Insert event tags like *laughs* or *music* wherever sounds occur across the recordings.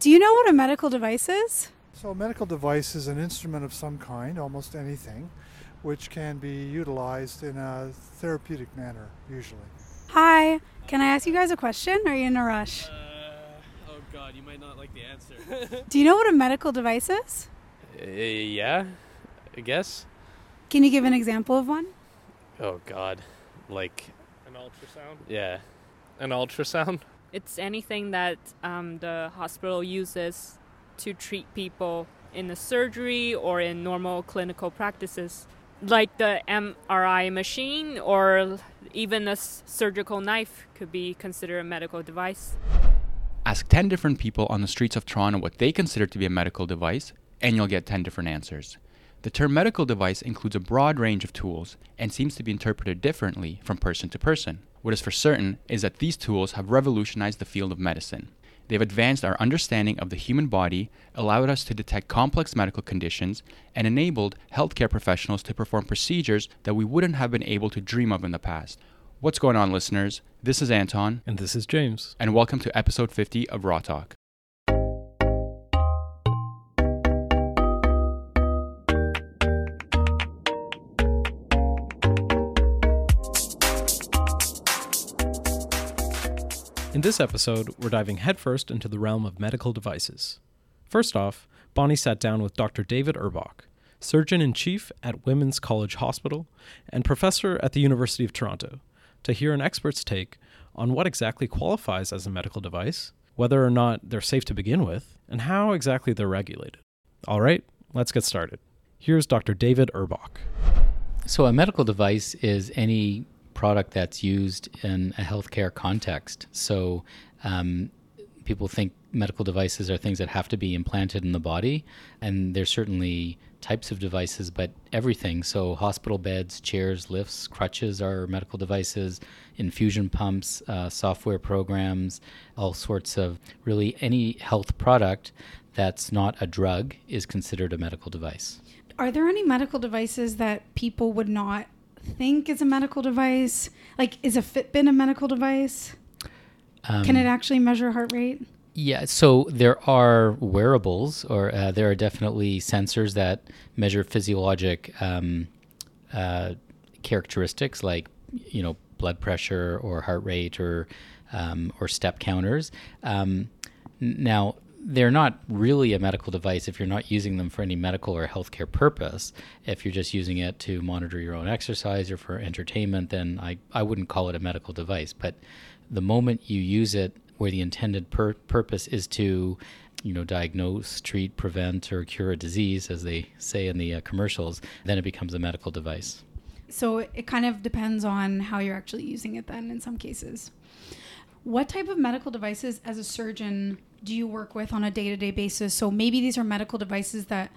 Do you know what a medical device is? So, a medical device is an instrument of some kind, almost anything, which can be utilized in a therapeutic manner, usually. Hi, can I ask you guys a question? Are you in a rush? Uh, oh god, you might not like the answer. *laughs* *laughs* Do you know what a medical device is? uh, yeah, I guess. Can you give an example of one? Oh god, like An ultrasound? yeah, an ultrasound. It's anything that um, the hospital uses to treat people in a surgery or in normal clinical practices, like the MRI machine or even a surgical knife could be considered a medical device. Ask 10 different people on the streets of Toronto what they consider to be a medical device, and you'll get 10 different answers. The term medical device includes a broad range of tools and seems to be interpreted differently from person to person. What is for certain is that these tools have revolutionized the field of medicine. They've advanced our understanding of the human body, allowed us to detect complex medical conditions, and enabled healthcare professionals to perform procedures that we wouldn't have been able to dream of in the past. What's going on, listeners? This is Anton, And this is James. and welcome to episode 50 of Raw Talk. In this episode, we're diving headfirst into the realm of medical devices. First off, Bonnie sat down with Dr. David Urbach, surgeon in chief at Women's College Hospital and professor at the University of Toronto, to hear an expert's take on what exactly qualifies as a medical device, whether or not they're safe to begin with, and how exactly they're regulated. All right, let's get started. Here's Dr. David Urbach. So, a medical device is any product that's used in a healthcare context. So, um, people think medical devices are things that have to be implanted in the body, and there's certainly types of devices, but everything. So, hospital beds, chairs, lifts, crutches are medical devices, infusion pumps, uh, software programs, all sorts of really any health product that's not a drug is considered a medical device. Are there any medical devices that people would not think is a medical device? Like, is a Fitbit a medical device? Um, Can it actually measure heart rate? Yeah, so there are wearables, or uh, there are definitely sensors that measure physiologic um, uh, characteristics, like you know blood pressure or heart rate or um, or step counters. Um, now, they're not really a medical device if you're not using them for any medical or healthcare purpose. If you're just using it to monitor your own exercise or for entertainment, then I, I wouldn't call it a medical device. But the moment you use it where the intended pur- purpose is to you know diagnose treat prevent or cure a disease as they say in the uh, commercials then it becomes a medical device So it kind of depends on how you're actually using it then in some cases. What type of medical devices as a surgeon do you work with on a day-to-day basis? So maybe these are medical devices that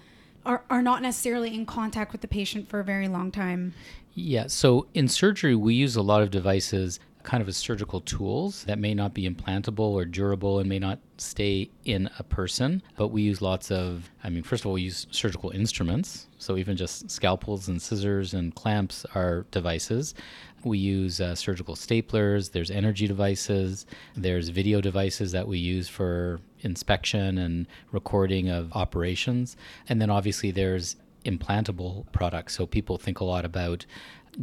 are, are not necessarily in contact with the patient for a very long time. Yeah, so in surgery, we use a lot of devices kind of as surgical tools that may not be implantable or durable and may not stay in a person. But we use lots of, I mean, first of all, we use surgical instruments. So even just scalpels and scissors and clamps are devices. We use uh, surgical staplers, there's energy devices, there's video devices that we use for inspection and recording of operations. And then obviously there's implantable products. So people think a lot about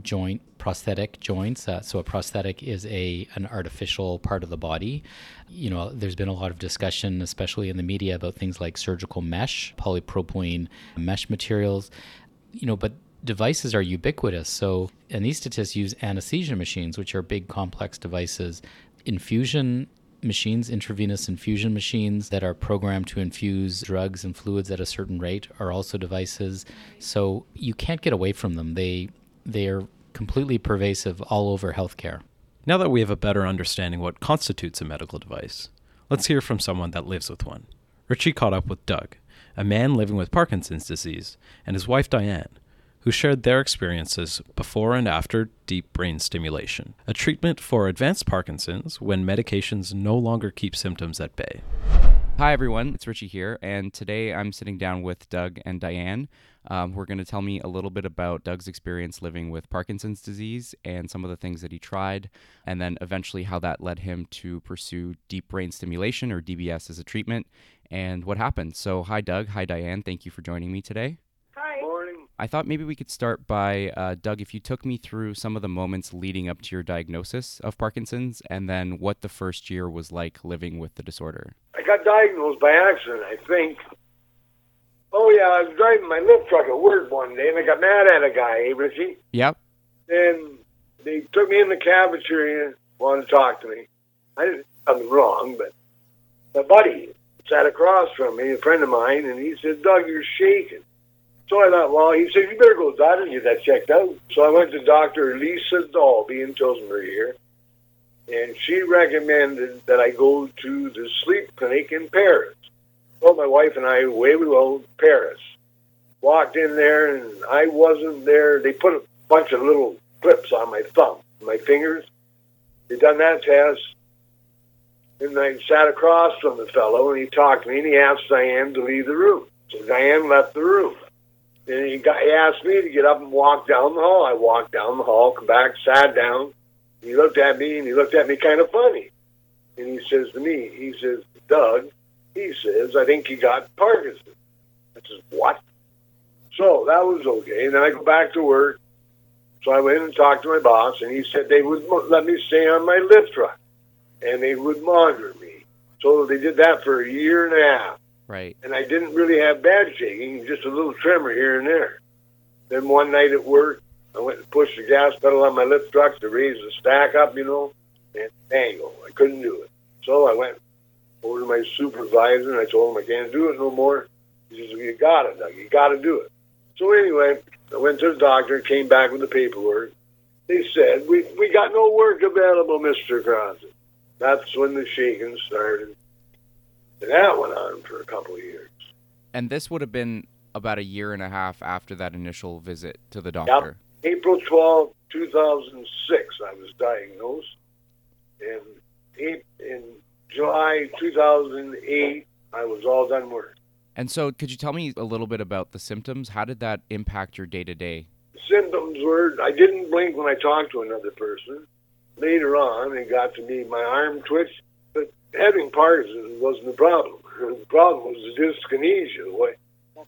joint prosthetic joints. Uh, so a prosthetic is a an artificial part of the body. You know, there's been a lot of discussion, especially in the media, about things like surgical mesh, polypropylene mesh materials. You know, but devices are ubiquitous. So anesthetists use anesthesia machines, which are big, complex devices. Infusion machines, intravenous infusion machines that are programmed to infuse drugs and fluids at a certain rate are also devices. So you can't get away from them. They they are completely pervasive all over healthcare. Now that we have a better understanding what constitutes a medical device, let's hear from someone that lives with one. Richie caught up with Doug, a man living with Parkinson's disease, and his wife Diane, who shared their experiences before and after deep brain stimulation, a treatment for advanced Parkinson's when medications no longer keep symptoms at bay. Hi, everyone. It's Richie here, and today I'm sitting down with Doug and Diane. Um, who are going to tell me a little bit about Doug's experience living with Parkinson's disease and some of the things that he tried, and then eventually how that led him to pursue deep brain stimulation or DBS as a treatment, and what happened. So, hi, Doug. Hi, Diane. Thank you for joining me today. I thought maybe we could start by, uh, Doug, if you took me through some of the moments leading up to your diagnosis of Parkinson's and then what the first year was like living with the disorder. I got diagnosed by accident, I think. Oh yeah, I was driving my lift truck at work one day, and I got mad at a guy, hey Richie. Yep. And they took me in the cafeteria, wanted to talk to me. I didn't do nothing wrong, but my buddy sat across from me, a friend of mine, and he said, "Doug, you're shaking." So I thought, well, he said, "You better go to the doctor and get that checked out." So I went to Doctor Lisa Dalby in Tillsonburg here, and she recommended that I go to the sleep clinic in Paris. Well, my wife and I, away we go, Paris. Walked in there, and I wasn't there. They put a bunch of little clips on my thumb, my fingers. They done that test, and I sat across from the fellow, and he talked to me, and he asked Diane to leave the room. So Diane left the room. And he, got, he asked me to get up and walk down the hall. I walked down the hall, come back, sat down. He looked at me, and he looked at me kind of funny. And he says to me, he says, Doug, he says, I think he got Parkinson's. I says, what? So that was okay. And then I go back to work. So I went and talked to my boss, and he said they would let me stay on my lift truck, and they would monitor me. So they did that for a year and a half, Right. and I didn't really have bad shaking, just a little tremor here and there. Then one night at work, I went and pushed the gas pedal on my lift truck to raise the stack up, you know, and tango. I couldn't do it. So I went over to my supervisor, and I told him I can't do it no more. He says, "You got it, Doug. You got to do it." So anyway, I went to the doctor, and came back with the paperwork. They said, "We we got no work available, Mister Crosby." That's when the shaking started, and that went on for a couple of years. And this would have been about a year and a half after that initial visit to the doctor. April twelfth, two 2006, I was diagnosed. And in July 2008, I was all done work. And so, could you tell me a little bit about the symptoms? How did that impact your day to day? symptoms were I didn't blink when I talked to another person. Later on, it got to me, my arm twitched, having Parkinson's wasn't the problem. The problem was the dyskinesia.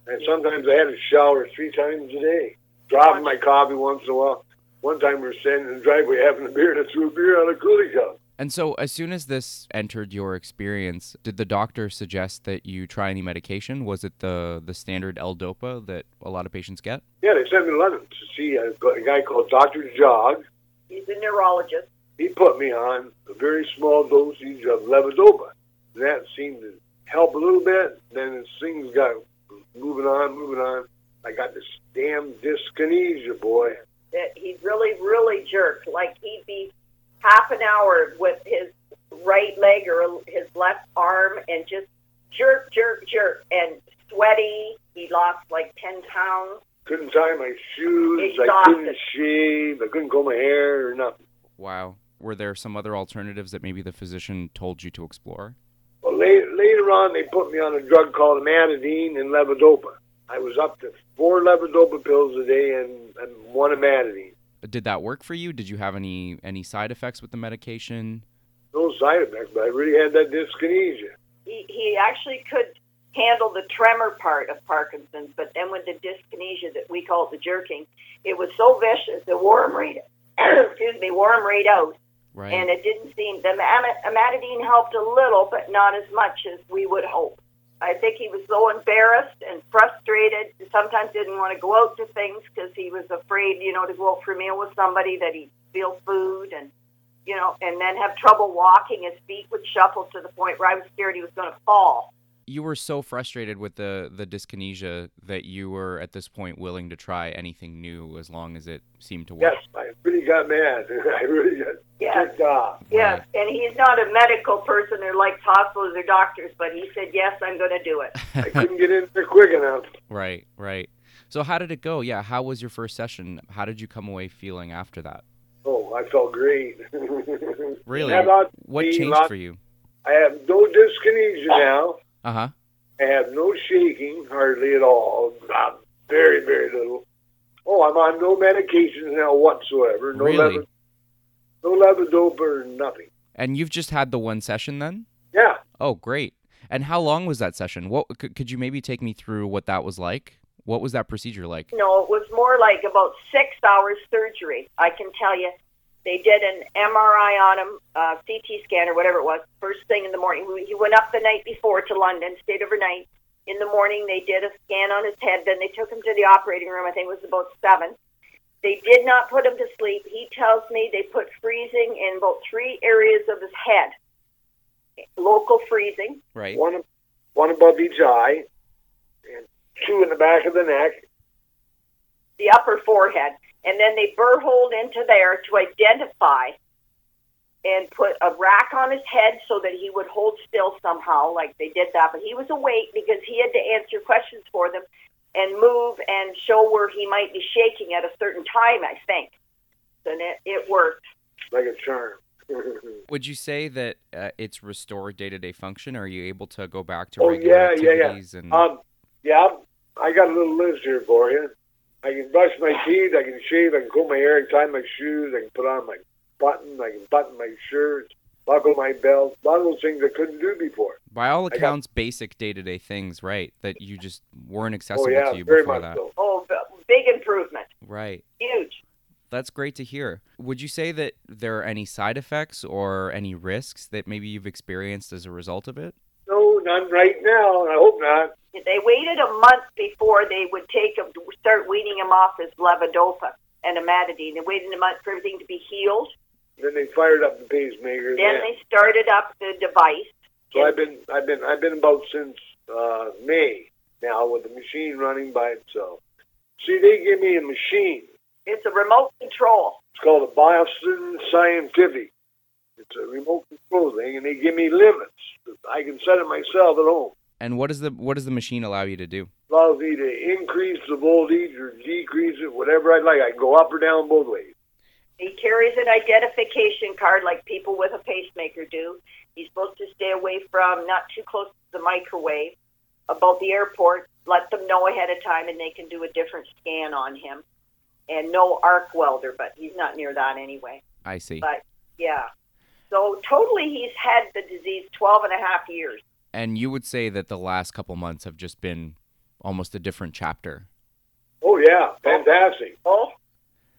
And sometimes I had to shower three times a day, dropping my coffee once in a while. One time we were standing in the driveway having a beer, and I threw a beer on a coolie cup. And so, as soon as this entered your experience, did the doctor suggest that you try any medication? Was it the the standard L-Dopa that a lot of patients get? Yeah, they sent me to London to see a, a guy called Dr. Jog. He's a neurologist. He put me on a very small dosage of levodopa. That seemed to help a little bit. Then things got moving on, moving on, I got this damn dyskinesia, boy. That he'd really, really jerk. Like he'd be half an hour with his right leg or his left arm and just jerk, jerk, jerk, and sweaty. He lost like ten pounds. Couldn't tie my shoes. I Exhausted. couldn't shave. I couldn't comb my hair or nothing. Wow. Were there some other alternatives that maybe the physician told you to explore? Well, later, later on, they put me on a drug called amatidine and levodopa. I was up to four levodopa pills a day and, and one amatidine. Did that work for you? Did you have any any side effects with the medication? No side effects, but I really had that dyskinesia. He he actually could handle the tremor part of Parkinson's, but then with the dyskinesia that we call the jerking, it was so vicious it wore him right. excuse me, wore him right out. Right. and it didn't seem the ama- amatidine helped a little, but not as much as we would hope. I think he was so embarrassed and frustrated. And sometimes didn't want to go out to things because he was afraid, you know, to go out for a meal with somebody that he'd steal food and, you know, and then have trouble walking. His feet would shuffle to the point where I was scared he was going to fall. you were so frustrated with the the dyskinesia that you were at this point willing to try anything new as long as it seemed to work. Yes, I really got mad. *laughs* I really got Yes. ticked off. Yes, and he's not a medical person or like hospitals or doctors, but he said, yes, I'm going to do it. *laughs* I couldn't get in there quick enough. Right, right. So how did it go? Yeah, how was your first session? How did you come away feeling after that? Oh, I felt great. *laughs* Really? About What changed lot- for you? I have no dyskinesia now. Uh-huh. I have no shaking hardly at all. Uh, very, very little. Oh, I'm on no medications now whatsoever. No Really? Levo- no levodopa or nothing. And you've just had the one session then? Yeah. Oh, great. And how long was that session? What could, could you maybe take me through what that was like? What was that procedure like? No, it was more like about six hours surgery. I can tell you. They did an MRI on him, uh, CT scan or whatever it was, first thing in the morning. He went up the night before to London, stayed overnight. In the morning, they did a scan on his head. Then they took him to the operating room. I think it was about seven. They did not put him to sleep. He tells me they put freezing in about three areas of his head. Local freezing. Right. One, one above each eye, and two in the back of the neck. The upper forehead. And then they burr holed into there to identify and put a rack on his head so that he would hold still somehow, like they did that. But he was awake because he had to answer questions for them and move and show where he might be shaking at a certain time, I think. And it, it worked. Like a charm. *laughs* Would you say that uh, it's restored day to day function? Are you able to go back to oh, regular yeah, yeah, yeah. activities? And... Um, yeah, I got a little list here for you. I can brush my teeth, I can shave, I can comb my hair, I can tie my shoes, I can put on my button, I can button my shirts, buckle my belt, a lot of those things I couldn't do before. By all got- accounts, basic day to day things, right? That you just weren't oh, accessible oh, yeah, to you very before much that. so. Oh, big improvement. Right. Huge. That's great to hear. Would you say that there are any side effects or any risks that maybe you've experienced as a result of it? No, none right now, and I hope not. They waited a month before they would take him, start weaning him off his levodopa and amatidine. They waited a month for everything to be healed. Then they fired up the pacemaker. Then they started up the device. So I've been, I've been, I've been about since uh, May now with the machine running by itself. See, they give me a machine. It's a remote control. It's called a Boston Scientific. It's a remote control thing, and they give me limits. I can set it myself at home. And what does the what does the machine allow you to do? Allows me to increase the voltage or decrease it, whatever I like. I can go up or down both ways. He carries an identification card like people with a pacemaker do. He's supposed to stay away from, not too close to the microwave. About the airport, let them know ahead of time and they can do a different scan on him. And no arc welder, but he's not near that anyway. I see. But yeah. So totally he's had the disease 12 and a half years. And you would say that the last couple months have just been almost a different chapter. Oh yeah, fantastic. Oh,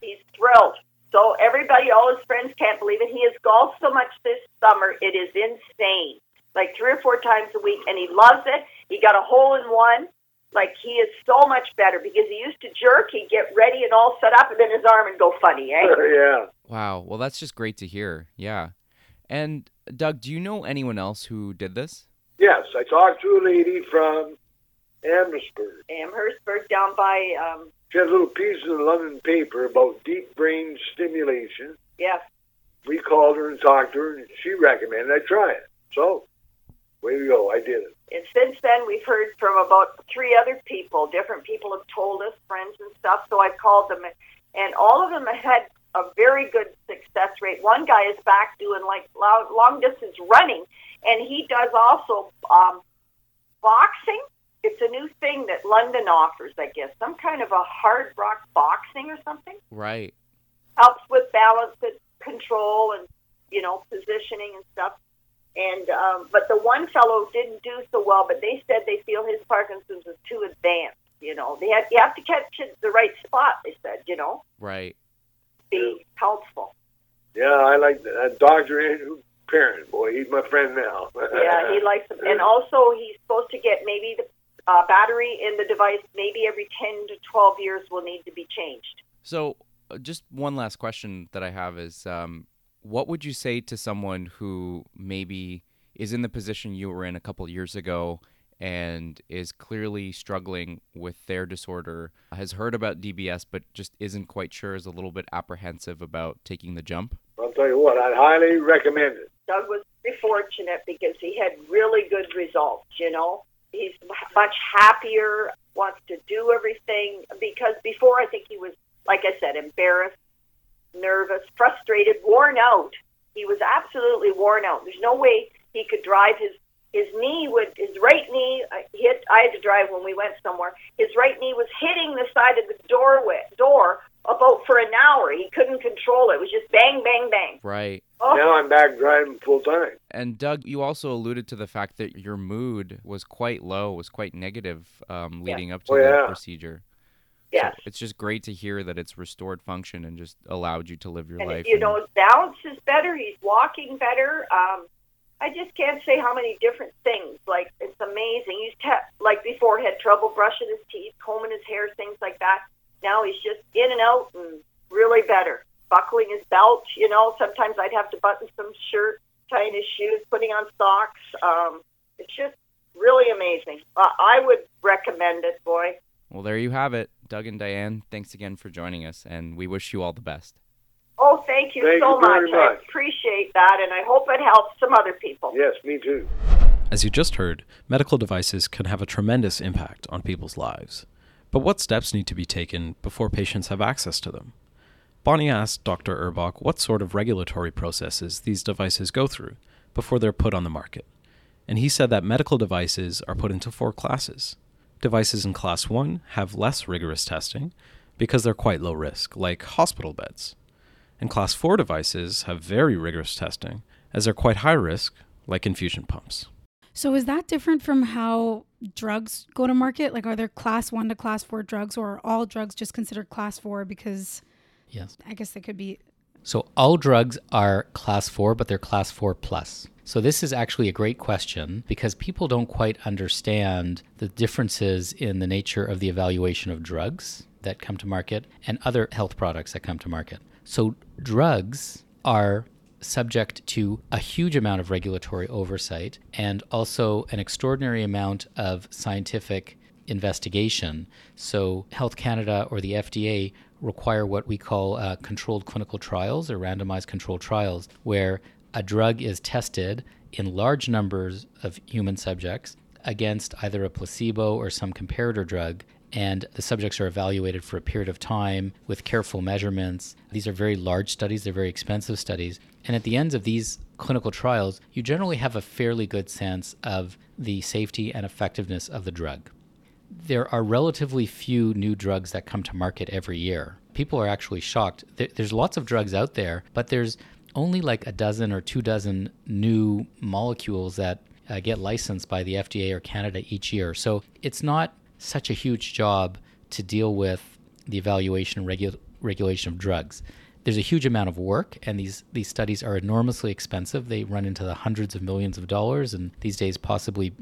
he's thrilled. So everybody, all his friends can't believe it. He has golfed so much this summer, it is insane. Like three or four times a week, and he loves it. He got a hole in one. Like he is so much better because he used to jerk. He'd get ready and all set up, and then his arm would go funny, eh? *laughs* yeah. Wow. Well, that's just great to hear. Yeah. And Doug, do you know anyone else who did this? Yes, I talked to a lady from Amherstburg. Amherstburg down by, um, She had a little piece in the London paper about deep brain stimulation. yeah, We called her and talked to her, and she recommended I try it. So, way to go, I did it. And since then, we've heard from about three other people. Different people have told us, friends and stuff. So I've called them, and all of them had a very good success rate. One guy is back doing like long, long distance running, and he does also um, boxing. It's a new thing that London offers, I guess, some kind of a hard rock boxing or something. Right. Helps with balance and control and you know positioning and stuff. And um, but the one fellow didn't do so well. But they said they feel his Parkinson's is too advanced. You know, they have you have to catch it the right spot. They said, you know, Right. be helpful. Yeah, I like that. Uh, Dr. Andrew Parrent, boy, he's my friend now. Yeah, he likes them. And *laughs* also, he's supposed to get maybe the uh, battery in the device maybe every ten to twelve years will need to be changed. So, uh, just one last question that I have is um, what would you say to someone who maybe is in the position you were in a couple years ago and is clearly struggling with their disorder, has heard about DBS, but just isn't quite sure, is a little bit apprehensive about taking the jump? I'll tell you what, I'd highly recommend it. Doug was very fortunate because he had really good results, you know. He's much happier, wants to do everything because before I think he was, like I said, embarrassed, nervous, frustrated, worn out. He was absolutely worn out. There's no way he could drive his his knee would his right knee hit I had to drive when we went somewhere. His right knee was hitting the side of the doorway door about for an hour. He couldn't control it. It was just bang bang bang. Right. Oh. Now I'm back driving full time. And Doug, you also alluded to the fact that your mood was quite low, was quite negative um, leading up to Oh, the yeah. procedure. Yes. So it's just great to hear that it's restored function and just allowed you to live your and life. you and- know his balance is better. He's walking better. Um, I just can't say how many different things. Like it's amazing. He's te- like before had trouble brushing his teeth, combing his hair, things like that. Now he's just in and out and really better. Buckling his belt. You know, sometimes I'd have to button some shirt, tying his shoes, putting on socks. Um, it's just really amazing. Uh, I would recommend it, boy. Well, there you have it. Doug and Diane, thanks again for joining us, and we wish you all the best. Oh, thank you Thank so you very much. I appreciate that, and I hope it helps some other people. Yes, me too. As you just heard, medical devices can have a tremendous impact on people's lives. But what steps need to be taken before patients have access to them? Bonnie asked Dr. Urbach what sort of regulatory processes these devices go through before they're put on the market. And he said that medical devices are put into four classes. Devices in class 1 have less rigorous testing because they're quite low risk, like hospital beds. And class 4 devices have very rigorous testing as they're quite high risk, like infusion pumps. So is that different from how drugs go to market? Like, are there class one to class four drugs, or are all drugs just considered class four? Because Yes. I guess they could be. So all drugs are class 4, but they're class 4 plus. So this is actually a great question because people don't quite understand the differences in the nature of the evaluation of drugs that come to market and other health products that come to market. So drugs are subject to a huge amount of regulatory oversight and also an extraordinary amount of scientific investigation. So, Health Canada or the FDA require what we call uh, controlled clinical trials or randomized controlled trials, where a drug is tested in large numbers of human subjects against either a placebo or some comparator drug. And the subjects are evaluated for a period of time with careful measurements. These are very large studies, they're very expensive studies. And at the end of these clinical trials, you generally have a fairly good sense of the safety and effectiveness of the drug there are relatively few new drugs that come to market every year. People are actually shocked. There's lots of drugs out there, but there's only like a dozen or two dozen new molecules that uh, get licensed by the FDA or Canada each year. So it's not such a huge job to deal with the evaluation and regu- regulation of drugs. There's a huge amount of work, and these, these studies are enormously expensive. They run into the hundreds of millions of dollars, and these days, possibly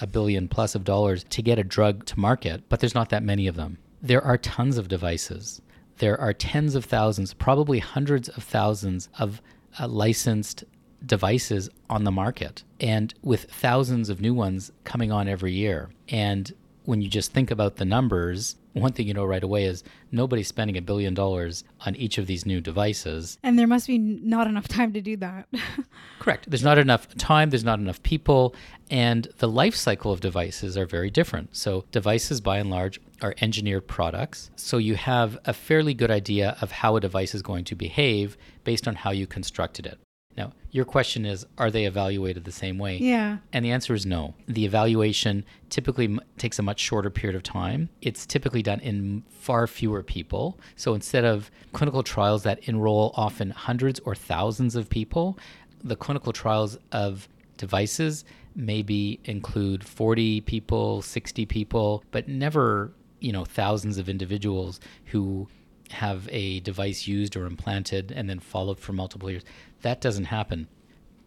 a billion plus of dollars to get a drug to market, but there's not that many of them. There are tons of devices. There are tens of thousands, probably hundreds of thousands of uh, licensed devices on the market, and with thousands of new ones coming on every year. And when you just think about the numbers, one thing you know right away is nobody's spending a billion dollars on each of these new devices. And there must be not enough time to do that. *laughs* Correct. There's not enough time, there's not enough people, and the life cycle of devices are very different. So, devices by and large are engineered products. So, you have a fairly good idea of how a device is going to behave based on how you constructed it. Now, your question is are they evaluated the same way? yeah. And the answer is no. The evaluation typically m- takes a much shorter period of time. It's typically done in far fewer people. So instead of clinical trials that enroll often hundreds or thousands of people, the clinical trials of devices maybe include 40 people, 60 people, but never, you know, thousands of individuals who have a device used or implanted and then followed for multiple years. That doesn't happen.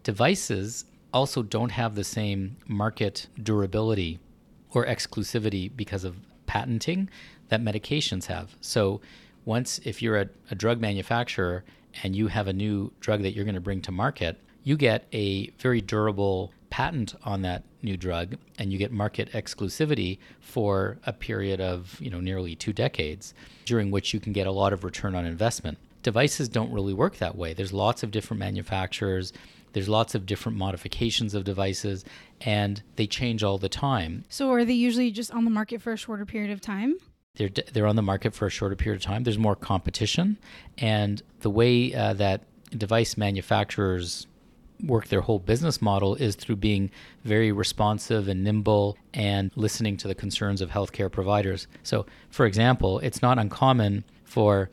Devices also don't have the same market durability or exclusivity because of patenting that medications have. So, once if you're a, a drug manufacturer and you have a new drug that you're going to bring to market, you get a very durable patent on that new drug and you get market exclusivity for a period of, you know, nearly 2 decades during which you can get a lot of return on investment. Devices don't really work that way. There's lots of different manufacturers, there's lots of different modifications of devices and they change all the time. So are they usually just on the market for a shorter period of time? They're, they're on the market for a shorter period of time. There's more competition. And the way uh, that device manufacturers work their whole business model is through being very responsive and nimble and listening to the concerns of healthcare providers. So, for example, it's not uncommon for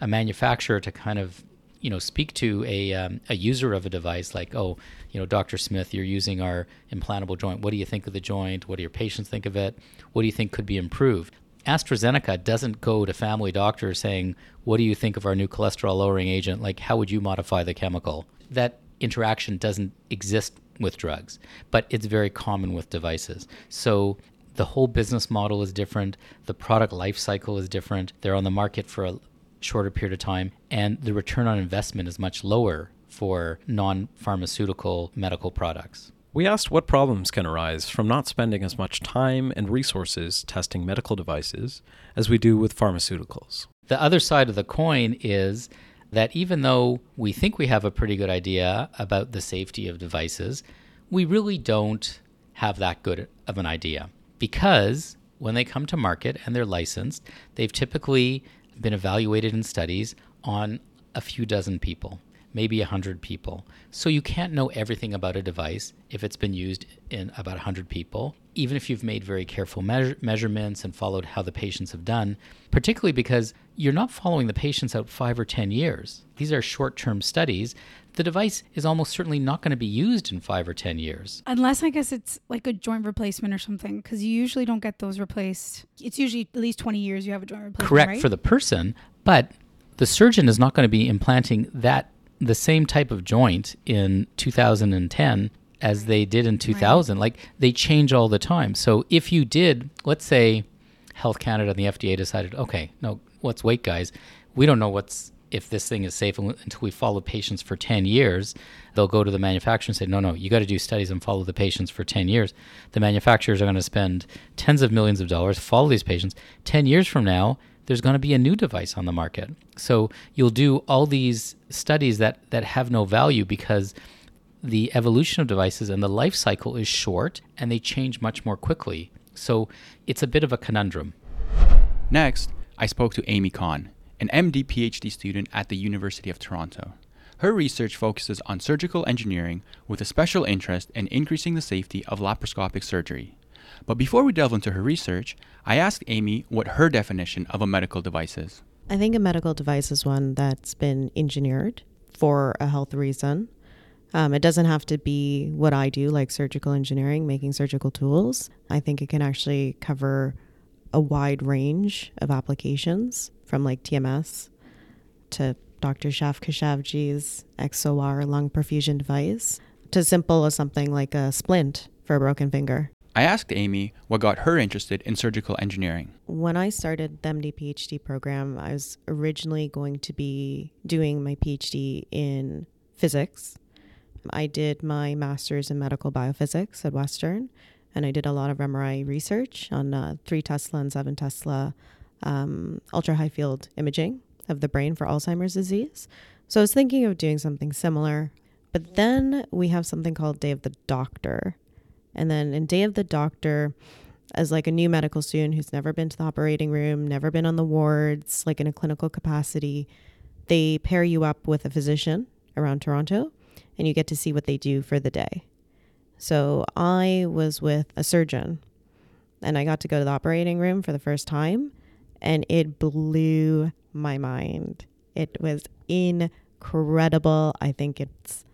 a manufacturer to kind of you know speak to a um, a user of a device like oh you know Dr. Smith you're using our implantable joint. What do you think of the joint? What do your patients think of it? What do you think could be improved? AstraZeneca doesn't go to family doctors saying what do you think of our new cholesterol lowering agent? Like how would you modify the chemical? That interaction doesn't exist with drugs but it's very common with devices so the whole business model is different the product life cycle is different they're on the market for a shorter period of time, and the return on investment is much lower for non pharmaceutical medical products. We asked what problems can arise from not spending as much time and resources testing medical devices as we do with pharmaceuticals. The other side of the coin is that even though we think we have a pretty good idea about the safety of devices, we really don't have that good of an idea because when they come to market and they're licensed, they've typically been evaluated in studies on a few dozen people, maybe 100 people. So you can't know everything about a device if it's been used in about 100 people, even if you've made very careful measure- measurements and followed how the patients have done, particularly because you're not following the patients out five or 10 years. These are short term studies. The device is almost certainly not going to be used in five or 10 years. Unless I guess it's like a joint replacement or something, because you usually don't get those replaced. It's usually at least 20 years you have a joint replacement. Correct right? for the person, but the surgeon is not going to be implanting that the same type of joint in 2010 as they did in 2000. Right. Like they change all the time. So if you did, let's say Health Canada and the FDA decided, okay, no, let's wait, guys. We don't know what's if this thing is safe until we follow patients for 10 years they'll go to the manufacturer and say no no you got to do studies and follow the patients for 10 years the manufacturers are going to spend tens of millions of dollars follow these patients 10 years from now there's going to be a new device on the market so you'll do all these studies that that have no value because the evolution of devices and the life cycle is short and they change much more quickly so it's a bit of a conundrum next i spoke to amy kahn an MD PhD student at the University of Toronto. Her research focuses on surgical engineering with a special interest in increasing the safety of laparoscopic surgery. But before we delve into her research, I asked Amy what her definition of a medical device is. I think a medical device is one that's been engineered for a health reason. Um, it doesn't have to be what I do, like surgical engineering, making surgical tools. I think it can actually cover a wide range of applications from like TMS to Dr. Shaf XOR lung perfusion device to simple as something like a splint for a broken finger. I asked Amy what got her interested in surgical engineering. When I started the MD PhD program, I was originally going to be doing my PhD in physics. I did my master's in medical biophysics at Western, and I did a lot of MRI research on uh, 3 Tesla and 7 Tesla um, ultra high field imaging of the brain for Alzheimer's disease. So I was thinking of doing something similar. But then we have something called Day of the Doctor. And then in Day of the Doctor, as like a new medical student who's never been to the operating room, never been on the wards, like in a clinical capacity, they pair you up with a physician around Toronto and you get to see what they do for the day. So I was with a surgeon and I got to go to the operating room for the first time and it blew my mind. It was incredible. I think it's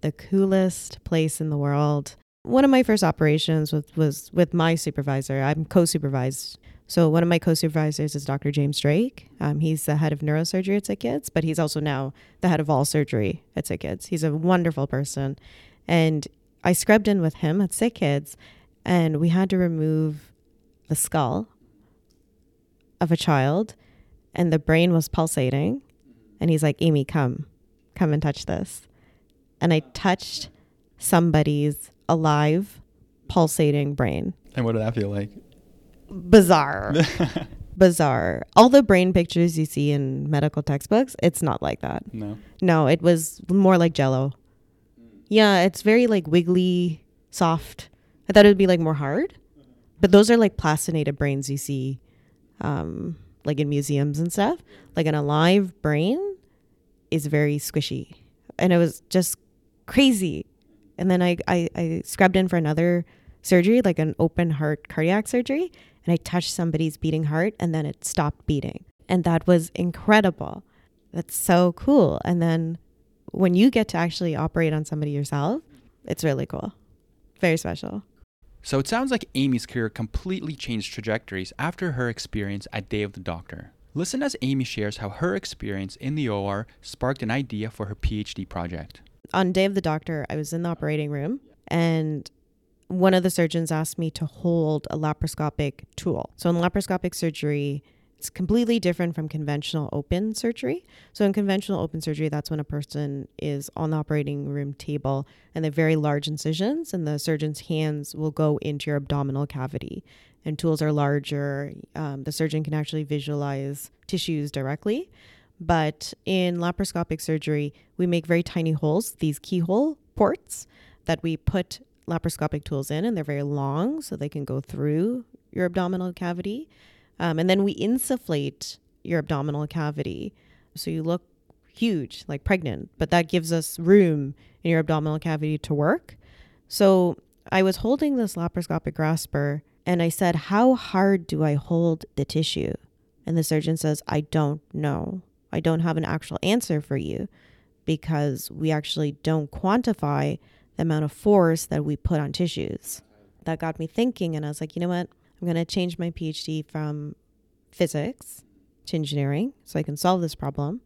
the coolest place in the world. One of my first operations was, was with my supervisor. I'm co supervised. So, one of my co supervisors is Dr. James Drake. Um, he's the head of neurosurgery at SickKids, but he's also now the head of all surgery at SickKids. He's a wonderful person. And I scrubbed in with him at SickKids, and we had to remove the skull of a child and the brain was pulsating. And he's like, Amy, come, come and touch this. And I touched somebody's alive, pulsating brain. And what did that feel like? Bizarre. *laughs* Bizarre. All the brain pictures you see in medical textbooks, it's not like that. No. No, it was more like jello. Yeah, it's very like wiggly, soft. I thought it would be like more hard. But those are like plastinated brains you see um, like in museums and stuff, like an alive brain is very squishy. And it was just crazy. And then I, I, I scrubbed in for another surgery, like an open heart cardiac surgery, and I touched somebody's beating heart and then it stopped beating. And that was incredible. that's so cool. And then when you get to actually operate on somebody yourself, it's really cool. Very special. So it sounds like Amy's career completely changed trajectories after her experience at Day of the Doctor. Listen as Amy shares how her experience in the OR sparked an idea for her PhD project. On Day of the Doctor, I was in the operating room and one of the surgeons asked me to hold a laparoscopic tool. So in laparoscopic surgery, it's completely different from conventional open surgery. So, in conventional open surgery, that's when a person is on the operating room table and they have very large incisions, and the surgeon's hands will go into your abdominal cavity. And tools are larger. Um, the surgeon can actually visualize tissues directly. But in laparoscopic surgery, we make very tiny holes, these keyhole ports that we put laparoscopic tools in, and they're very long, so they can go through your abdominal cavity. Um, and then we insufflate your abdominal cavity. So you look huge, like pregnant, but that gives us room in your abdominal cavity to work. So I was holding this laparoscopic grasper and I said, How hard do I hold the tissue? And the surgeon says, I don't know. I don't have an actual answer for you because we actually don't quantify the amount of force that we put on tissues. That got me thinking, and I was like, you know what? I'm going to change my PhD from physics to engineering so I can solve this problem.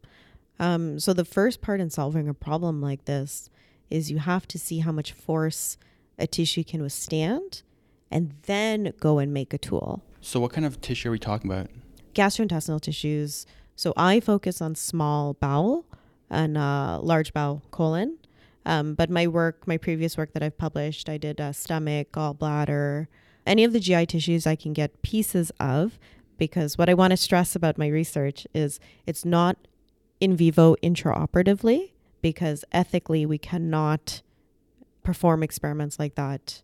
Um, so, the first part in solving a problem like this is you have to see how much force a tissue can withstand and then go and make a tool. So, what kind of tissue are we talking about? Gastrointestinal tissues. So, I focus on small bowel and uh, large bowel colon. Um, but my work, my previous work that I've published, I did uh, stomach, gallbladder, any of the GI tissues I can get pieces of because what I want to stress about my research is it's not in vivo intraoperatively because ethically we cannot perform experiments like that.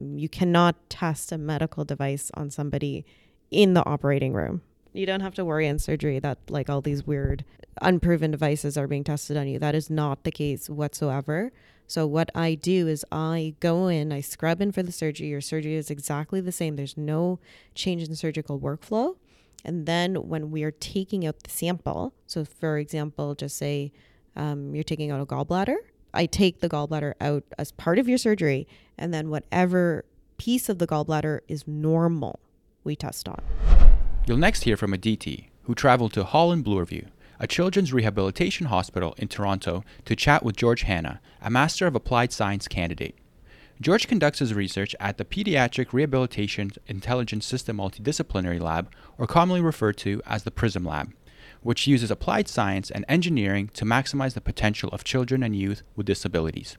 You cannot test a medical device on somebody in the operating room. You don't have to worry in surgery that like all these weird unproven devices are being tested on you. That is not the case whatsoever. So what I do is I go in, I scrub in for the surgery. Your surgery is exactly the same. There's no change in surgical workflow. And then when we are taking out the sample, so for example, just say um, you're taking out a gallbladder, I take the gallbladder out as part of your surgery, and then whatever piece of the gallbladder is normal, we test on. You'll next hear from Aditi, who traveled to Holland Bloorview a children's rehabilitation hospital in Toronto, to chat with George Hanna, a Master of Applied Science candidate. George conducts his research at the Pediatric Rehabilitation Intelligence System Multidisciplinary Lab, or commonly referred to as the PRISM Lab, which uses applied science and engineering to maximize the potential of children and youth with disabilities.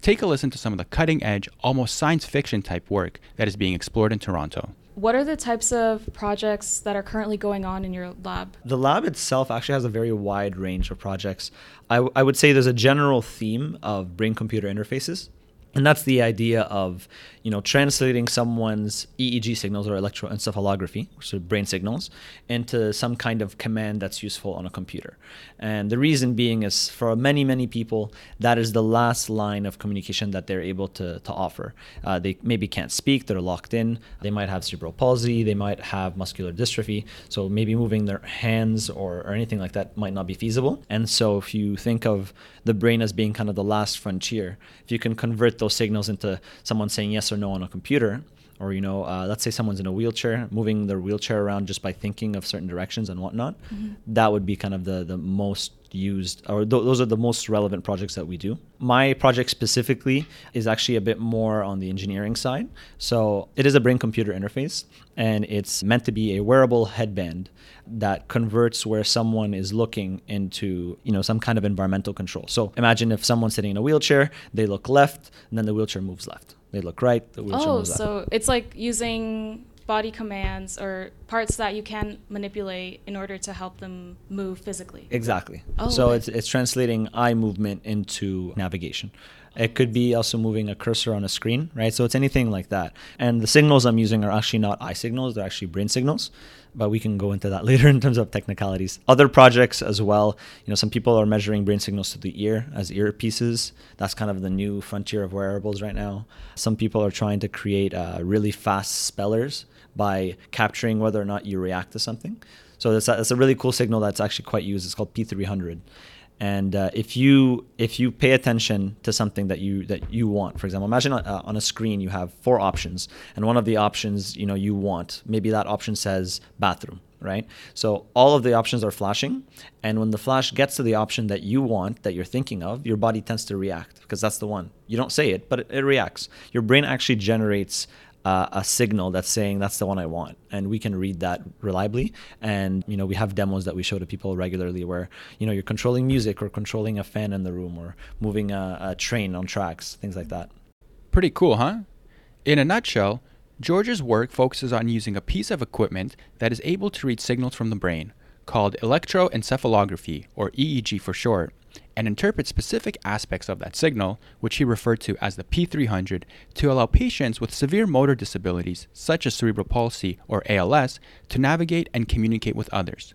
Take a listen to some of the cutting edge, almost science fiction type work that is being explored in Toronto. What are the types of projects that are currently going on in your lab? The lab itself actually has a very wide range of projects. I, w- I would say there's a general theme of brain computer interfaces and that's the idea of you know translating someone's EEG signals or electroencephalography, so brain signals, into some kind of command that's useful on a computer. And the reason being is for many many people that is the last line of communication that they're able to to offer. Uh, they maybe can't speak, they're locked in. They might have cerebral palsy, they might have muscular dystrophy, so maybe moving their hands or, or anything like that might not be feasible. And so if you think of the brain as being kind of the last frontier, if you can convert those signals into someone saying yes or no on a computer or you know uh, let's say someone's in a wheelchair moving their wheelchair around just by thinking of certain directions and whatnot mm-hmm. that would be kind of the the most used or th- those are the most relevant projects that we do. My project specifically is actually a bit more on the engineering side. So it is a brain computer interface and it's meant to be a wearable headband that converts where someone is looking into you know some kind of environmental control. So imagine if someone's sitting in a wheelchair they look left and then the wheelchair moves left. They look right the wheelchair oh moves left. so it's like using body commands or parts that you can manipulate in order to help them move physically. Exactly. Oh, so okay. it's it's translating eye movement into navigation. It could be also moving a cursor on a screen, right? So it's anything like that. And the signals I'm using are actually not eye signals, they're actually brain signals. But we can go into that *laughs* later in terms of technicalities. Other projects as well, you know, some people are measuring brain signals to the ear as earpieces. That's kind of the new frontier of wearables right now. Some people are trying to create uh, really fast spellers by capturing whether or not you react to something. So that's a, that's a really cool signal that's actually quite used. It's called P300 and uh, if you if you pay attention to something that you that you want for example imagine uh, on a screen you have four options and one of the options you know you want maybe that option says bathroom right so all of the options are flashing and when the flash gets to the option that you want that you're thinking of your body tends to react because that's the one you don't say it but it, it reacts your brain actually generates uh, a signal that's saying that's the one I want, and we can read that reliably. And you know, we have demos that we show to people regularly where you know you're controlling music or controlling a fan in the room or moving a, a train on tracks, things like that. Pretty cool, huh? In a nutshell, George's work focuses on using a piece of equipment that is able to read signals from the brain, called electroencephalography, or EEG for short, and interpret specific aspects of that signal, which he referred to as the P300, to allow patients with severe motor disabilities, such as cerebral palsy or ALS, to navigate and communicate with others.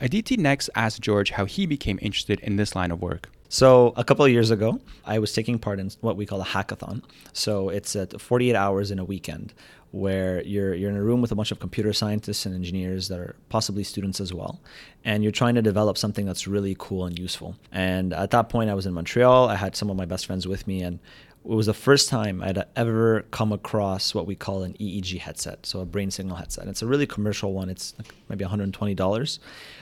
Aditi next asked George how he became interested in this line of work. So a couple of years ago, I was taking part in what we call a hackathon. So it's at 48 hours in a weekend where you're you're in a room with a bunch of computer scientists and engineers that are possibly students as well, and you're trying to develop something that's really cool and useful. And at that point, I was in Montreal. I had some of my best friends with me, and it was the first time I'd ever come across what we call an EEG headset, so a brain signal headset. And it's a really commercial one. It's maybe $120,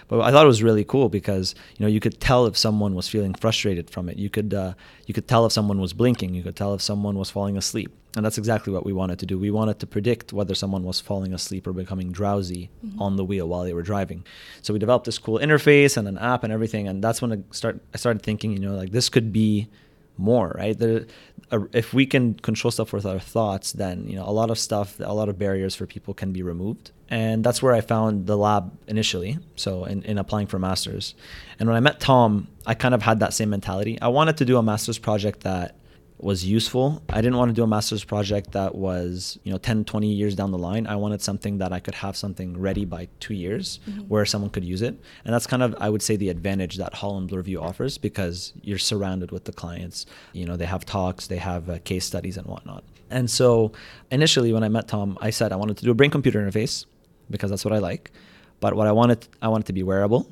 but I thought it was really cool because you know you could tell if someone was feeling frustrated from it. You could uh, you could tell if someone was blinking. You could tell if someone was falling asleep. And that's exactly what we wanted to do. We wanted to predict whether someone was falling asleep or becoming drowsy mm-hmm. on the wheel while they were driving. So we developed this cool interface and an app and everything. And that's when I start I started thinking, you know, like this could be more, right? There, uh, if we can control stuff with our thoughts, then you know a lot of stuff, a lot of barriers for people can be removed. And that's where I found the lab initially. So in, in applying for masters, and when I met Tom, I kind of had that same mentality. I wanted to do a master's project that was useful. I didn't want to do a master's project that was, you know, 10, 20 years down the line. I wanted something that I could have something ready by two years mm-hmm. where someone could use it. And that's kind of, I would say, the advantage that Holland Bloorview offers because you're surrounded with the clients. You know, they have talks, they have uh, case studies and whatnot. And so initially when I met Tom, I said I wanted to do a brain computer interface because that's what I like. But what I wanted, I wanted to be wearable.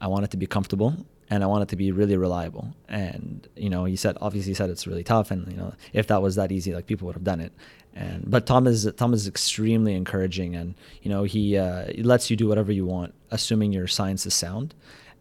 I wanted to be comfortable and I want it to be really reliable. And you know, he said obviously he said it's really tough, and you know, if that was that easy, like people would have done it. And but Tom is Tom is extremely encouraging, and you know, he, uh, he lets you do whatever you want, assuming your science is sound.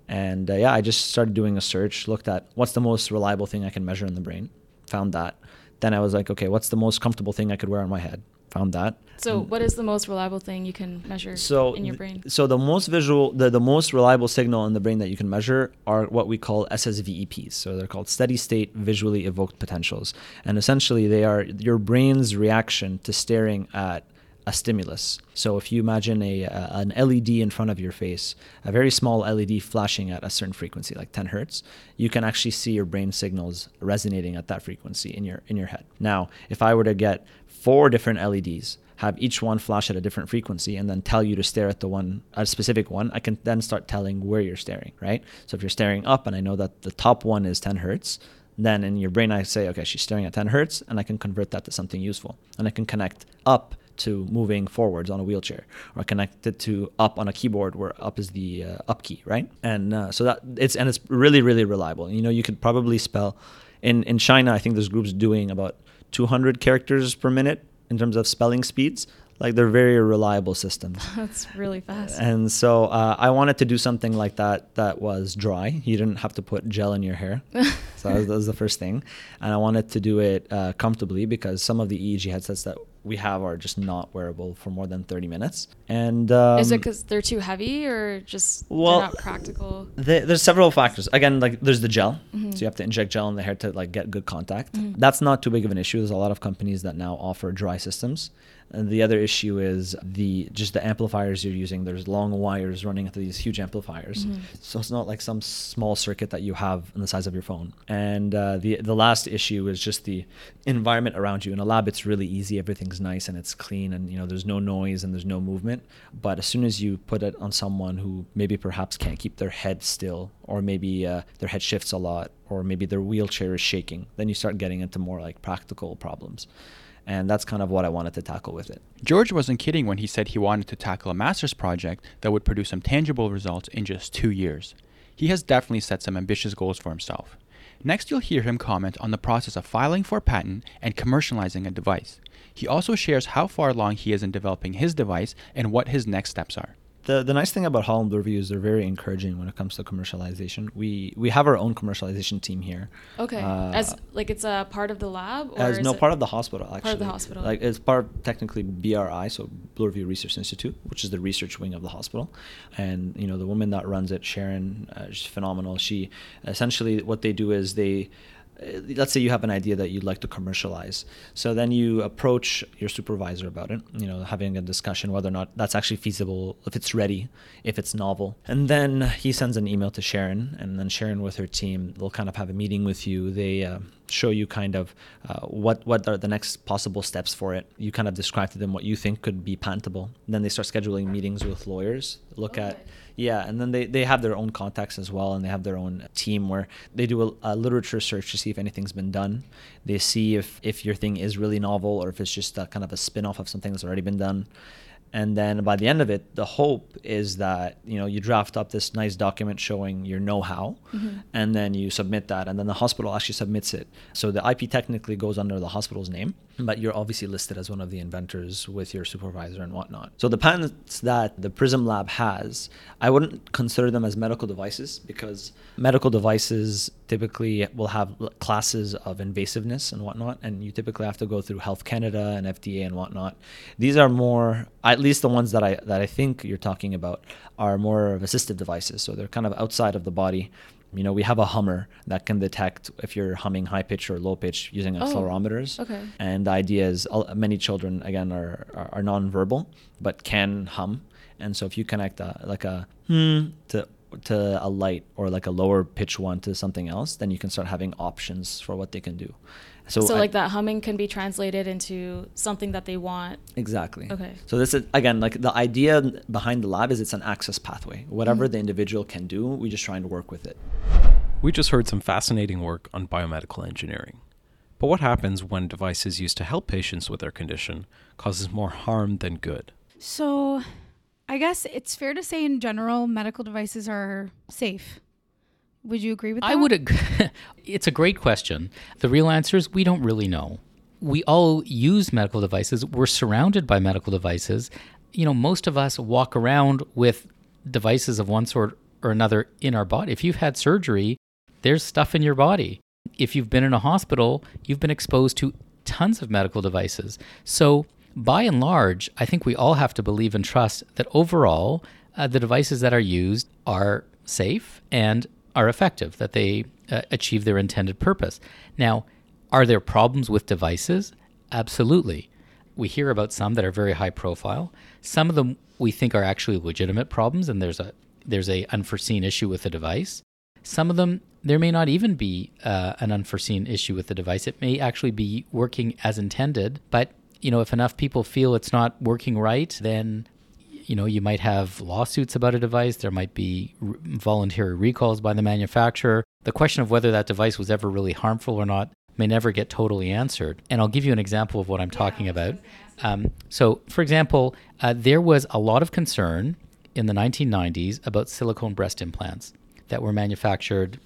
And uh, yeah, I just started doing a search, looked at what's the most reliable thing I can measure in the brain, found that. Then I was like, okay, what's the most comfortable thing I could wear on my head? Found that. So, what is the most reliable thing you can measure so in your brain? so the most visual, the, the most reliable signal in the brain that you can measure are what we call SSVEPs. So they're called steady state visually evoked potentials, and essentially they are your brain's reaction to staring at a stimulus. So if you imagine a, a, an LED in front of your face, a very small LED flashing at a certain frequency, like 10 hertz, you can actually see your brain signals resonating at that frequency in your in your head. Now, if I were to get four different LEDs have each one flash at a different frequency and then tell you to stare at the one a specific one i can then start telling where you're staring right? So if you're staring up and i know that the top one is 10 hertz then in your brain i say okay she's staring at 10 hertz and i can convert that to something useful. And i can connect up to moving forwards on a wheelchair or connect it to up on a keyboard where up is the uh, up key right? And uh, so that it's and it's really really reliable. You know you could probably spell in in china i think there's groups doing about 200 characters per minute in terms of spelling speeds like they're very reliable systems. *laughs* That's really fast. And so uh, i wanted to do something like that that was dry. You didn't have to put gel in your hair. *laughs* So that was, that was, the first thing. And i wanted to do it uh, comfortably because some of the eeg headsets that we have are just not wearable for more than 30 minutes. And um, is it because they're too heavy or just well, not practical? they, there's several factors. Again like there's the gel. Mm-hmm. So you have to inject gel in the hair to like get good contact mm-hmm. that's not too big of an issue there's a lot of companies that now offer dry systems And the other issue is the just the amplifiers you're using. There's long wires running through these huge amplifiers, Mhm. so it's not like some small circuit that you have in the size of your phone. And uh, the the last issue is just the environment around you. In a lab, it's really easy. Everything's nice and it's clean, and you know there's no noise and there's no movement. But as soon as you put it on someone who maybe perhaps can't keep their head still, or maybe uh, their head shifts a lot, or maybe their wheelchair is shaking, then you start getting into more like practical problems. And that's kind of what I wanted to tackle with it. George wasn't kidding when he said he wanted to tackle a master's project that would produce some tangible results in just two years. He has definitely set some ambitious goals for himself. Next, you'll hear him comment on the process of filing for a patent and commercializing a device. He also shares how far along he is in developing his device and what his next steps are. The, the nice thing about Holland Bloorview is they're very encouraging when it comes to commercialization. We we have our own commercialization team here. Okay. Uh, as like it's a part of the lab or as no part of the hospital actually. Part of the hospital. Like it's part of technically BRI, so Bloorview Research Institute, which is the research wing of the hospital. And you know the woman that runs it, Sharon, uh, she's phenomenal. She essentially what they do is they let's say you have an idea that you'd like to commercialize. So then you approach your supervisor about it you know having a discussion whether or not that's actually feasible if it's ready if it's novel. And then he sends an email to sharon and then sharon with her team they'll kind of have a meeting with you. They uh, show you kind of uh, what what are the next possible steps for it. You kind of describe to them what you think could be patentable. Then they start scheduling meetings with lawyers look at yeah, and then they, they have their own contacts as well, and they have their own team where they do a, a, literature search to see if anything's been done. They see if, if your thing is really novel or if it's just a, kind of a spin off of something that's already been done. And then by the end of it, the hope is that you know you draft up this nice document showing your know-how, Mhm. and then you submit that, and then the hospital actually submits it. So the IP technically goes under the hospital's name, but you're obviously listed as one of the inventors with your supervisor and whatnot. So the patents that the Prism Lab has, I wouldn't consider them as medical devices because medical devices typically will have classes of invasiveness and whatnot, and you typically have to go through Health Canada and FDA and whatnot. These are more, at least the ones that I that I think you're talking about, are more of assistive devices. So they're kind of outside of the body. You know, we have a Hummer that can detect if you're humming high pitch or low pitch using Oh, accelerometers. okay. And the idea is many children again are are, are non-verbal but can hum, and so if you connect a, like a hmm to to a light or like a lower pitch one to something else, then you can start having options for what they can do. So, I- like that humming can be translated into something that they want. Exactly. Okay. So this is again like the idea behind the lab is it's an access pathway. Whatever Mhm. the individual can do, we just trying to work with it. We just heard some fascinating work on biomedical engineering. But what happens when devices used to help patients with their condition causes more harm than good? So, I guess it's fair to say in general, medical devices are safe. Would you agree with that? I would agree. *laughs* it's a great question. The real answer is we don't really know. We all use medical devices. We're surrounded by medical devices. You know, most of us walk around with devices of one sort or another in our body. If you've had surgery, there's stuff in your body. If you've been in a hospital, you've been exposed to tons of medical devices. So, by and large, I think we all have to believe and trust that overall, uh, the devices that are used are safe and are effective, that they uh, achieve their intended purpose. Now, are there problems with devices? Absolutely. We hear about some that are very high profile. Some of them we think are actually legitimate problems, and there's a there's a unforeseen issue with the device. Some of them there may not even be uh, an unforeseen issue with the device. It may actually be working as intended, but you know if enough people feel it's not working right, then you know you might have lawsuits about a device. There might be r- voluntary recalls by the manufacturer. The question of whether that device was ever really harmful or not may never get totally answered. And i'll give you an example of what i'm talking about. um, so for example uh, there was a lot of concern in the 1990s about silicone breast implants that were manufactured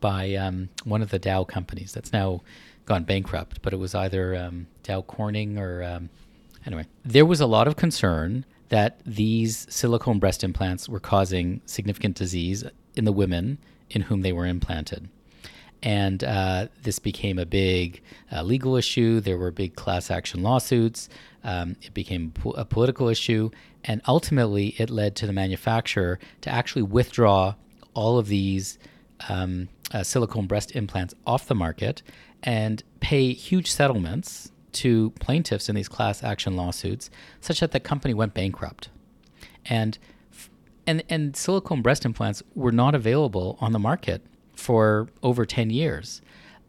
by um, one of the dow companies that's now gone bankrupt but it was either um, dow corning or um, anyway there was a lot of concern that these silicone breast implants were causing significant disease in the women in whom they were implanted. And uh, this became a big uh, legal issue. There were big class action lawsuits. Um, it became po- a political issue. And ultimately, it led to the manufacturer to actually withdraw all of these um, uh, silicone breast implants off the market and pay huge settlements to plaintiffs in these class action lawsuits such that the company went bankrupt. And and and silicone breast implants were not available on the market for over 10 years.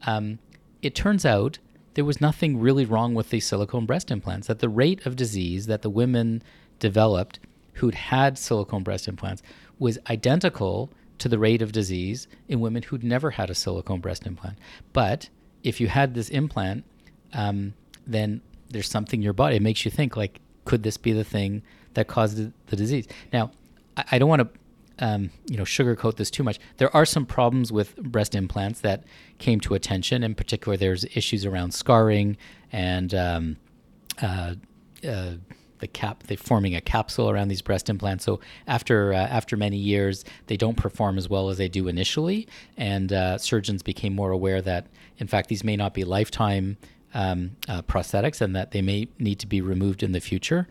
Um, it turns out there was nothing really wrong with the silicone breast implants, that the rate of disease that the women developed who'd had silicone breast implants was identical to the rate of disease in women who'd never had a silicone breast implant. But if you had this implant, um, then there's something in your body. It makes you think, like, could this be the thing that caused the disease? Now, I, I don't want to um, you know sugarcoat this too much. There are some problems with breast implants that came to attention. In particular, there's issues around scarring and um, uh, uh, the cap they forming a capsule around these breast implants. So after uh, after many years, they don't perform as well as they do initially, and uh, surgeons became more aware that in fact these may not be lifetime um, uh, prosthetics and that they may need to be removed in the future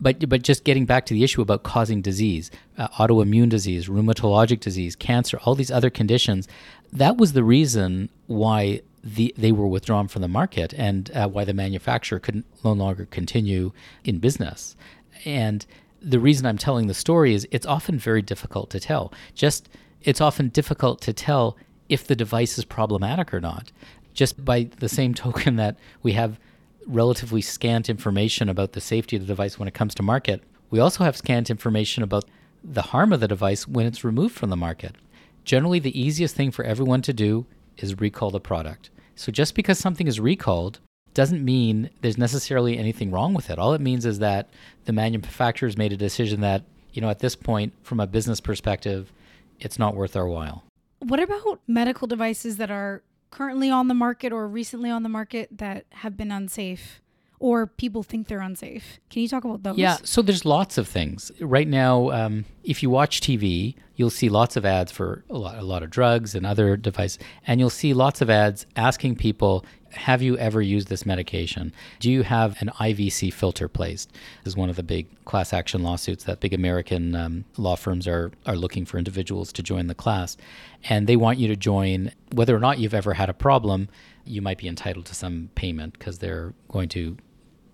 but but just getting back to the issue about causing disease, uh, autoimmune disease, rheumatologic disease, cancer, all these other conditions, that was the reason why the, they were withdrawn from the market and uh, why the manufacturer couldn't no longer continue in business. And the reason I'm telling the story is it's often very difficult to tell. Just it's often difficult to tell if the device is problematic or not. Just by the same *laughs* token that we have relatively scant information about the safety of the device when it comes to market, we also have scant information about the harm of the device when it's removed from the market. Generally, the easiest thing for everyone to do is recall the product. So just because something is recalled doesn't mean there's necessarily anything wrong with it. All it means is that the manufacturers made a decision that, you know, at this point, from a business perspective, it's not worth our while. What about medical devices that are currently on the market or recently on the market that have been unsafe or people think they're unsafe. Can you talk about those? Yeah, so there's lots of things. Right now, um, if you watch TV, you'll see lots of ads for a lot, a lot of drugs and other devices, and you'll see lots of ads asking people, have you ever used this medication? Do you have an IVC filter placed? This is one of the big class action lawsuits that big American um, law firms are, are looking for individuals to join the class. And they want you to join, whether or not you've ever had a problem, you might be entitled to some payment because they're going to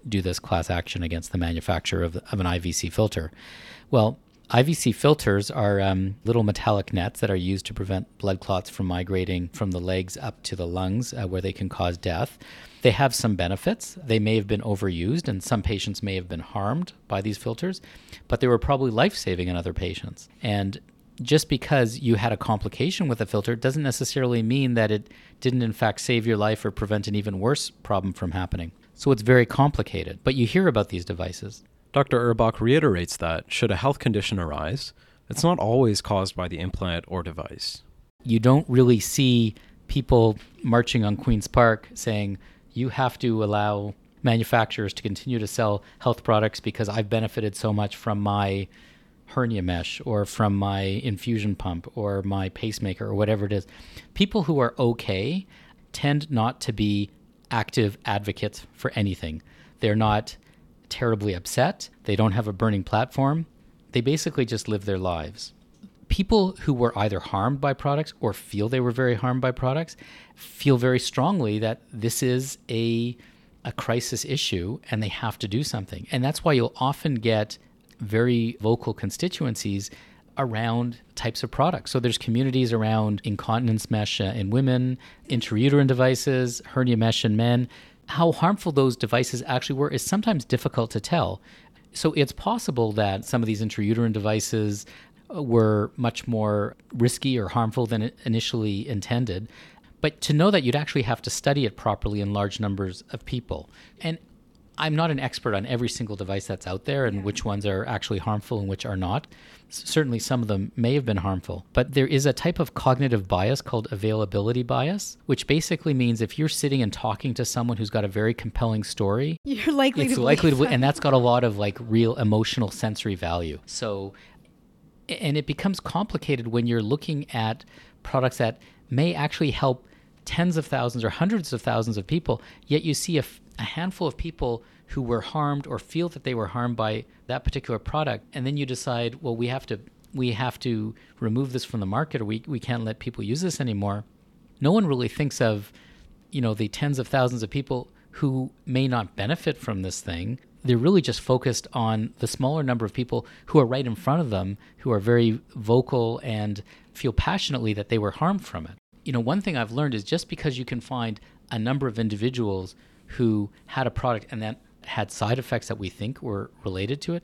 do this class action against the manufacturer of, of an IVC filter. Well, IVC filters are um, little metallic nets that are used to prevent blood clots from migrating from the legs up to the lungs, uh, where they can cause death. They have some benefits. They may have been overused, and some patients may have been harmed by these filters, but they were probably life saving in other patients. And just because you had a complication with a filter doesn't necessarily mean that it didn't, in fact, save your life or prevent an even worse problem from happening. So it's very complicated, but you hear about these devices. Dr. Urbach reiterates that, should a health condition arise, it's not always caused by the implant or device. You don't really see people marching on Queen's Park saying, you have to allow manufacturers to continue to sell health products because I've benefited so much from my hernia mesh or from my infusion pump or my pacemaker or whatever it is. People who are okay tend not to be active advocates for anything. They're not terribly upset. They don't have a burning platform. They basically just live their lives. People who were either harmed by products or feel they were very harmed by products feel very strongly that this is a a crisis issue and they have to do something. And that's why you'll often get very vocal constituencies around types of products. So there's communities around incontinence mesh in women, intrauterine devices, hernia mesh in men how harmful those devices actually were is sometimes difficult to tell. So it's possible that some of these intrauterine devices uh, were much more risky or harmful than initially intended. But to know that you'd actually have to study it properly in large numbers of people. And I'm not an expert on every single device that's out there and yeah. which ones are actually harmful and which are not. S- certainly, some of them may have been harmful, but there is a type of cognitive bias called availability bias, which basically means if you're sitting and talking to someone who's got a very compelling story, *laughs* you're likely it's to likely to, and that's got a lot of like real emotional sensory value. So, and it becomes complicated when you're looking at products that may actually help tens of thousands or hundreds of thousands of people, yet you see a, f- a handful of people who were harmed or feel that they were harmed by that particular product, and then you decide, well, we have to we have to remove this from the market, or we we can't let people use this anymore. No one really thinks of, you know, the tens of thousands of people who may not benefit from this thing. They're really just focused on the smaller number of people who are right in front of them, who are very vocal and feel passionately that they were harmed from it. You know, one thing I've learned is just because you can find a number of individuals who had a product and that had side effects that we think were related to it,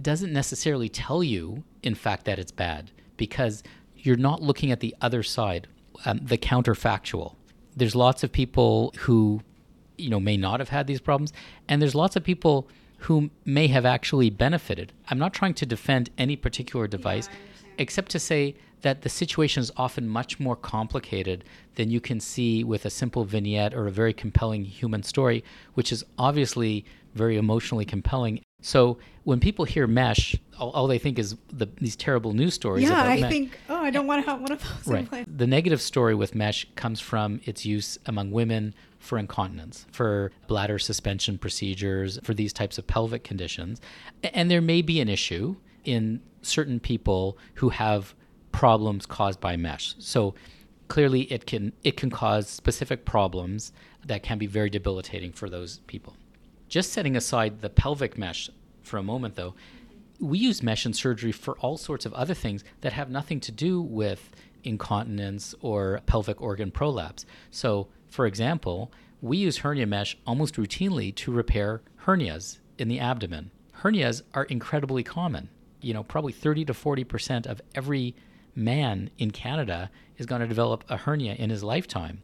doesn't necessarily tell you, in fact, that it's bad because you're not looking at the other side, um, the counterfactual. There's lots of people who, you know, may not have had these problems, and there's lots of people who may have actually benefited. I'm not trying to defend any particular device, except to say that the situation is often much more complicated than you can see with a simple vignette or a very compelling human story, which is obviously very emotionally compelling. So when people hear mesh, all, all they think is the, these terrible news stories. Yeah, I mesh. think, oh, I don't want to have one of those Right. The negative story with mesh comes from its use among women for incontinence, for bladder suspension procedures, for these types of pelvic conditions. And there may be an issue in certain people who have problems caused by mesh. So clearly it can it can cause specific problems that can be very debilitating for those people. Just setting aside the pelvic mesh for a moment though, we use mesh in surgery for all sorts of other things that have nothing to do with incontinence or pelvic organ prolapse. So, for example, we use hernia mesh almost routinely to repair hernias in the abdomen. Hernias are incredibly common. You know, probably 30 to 40% of every man in Canada is going to develop a hernia in his lifetime.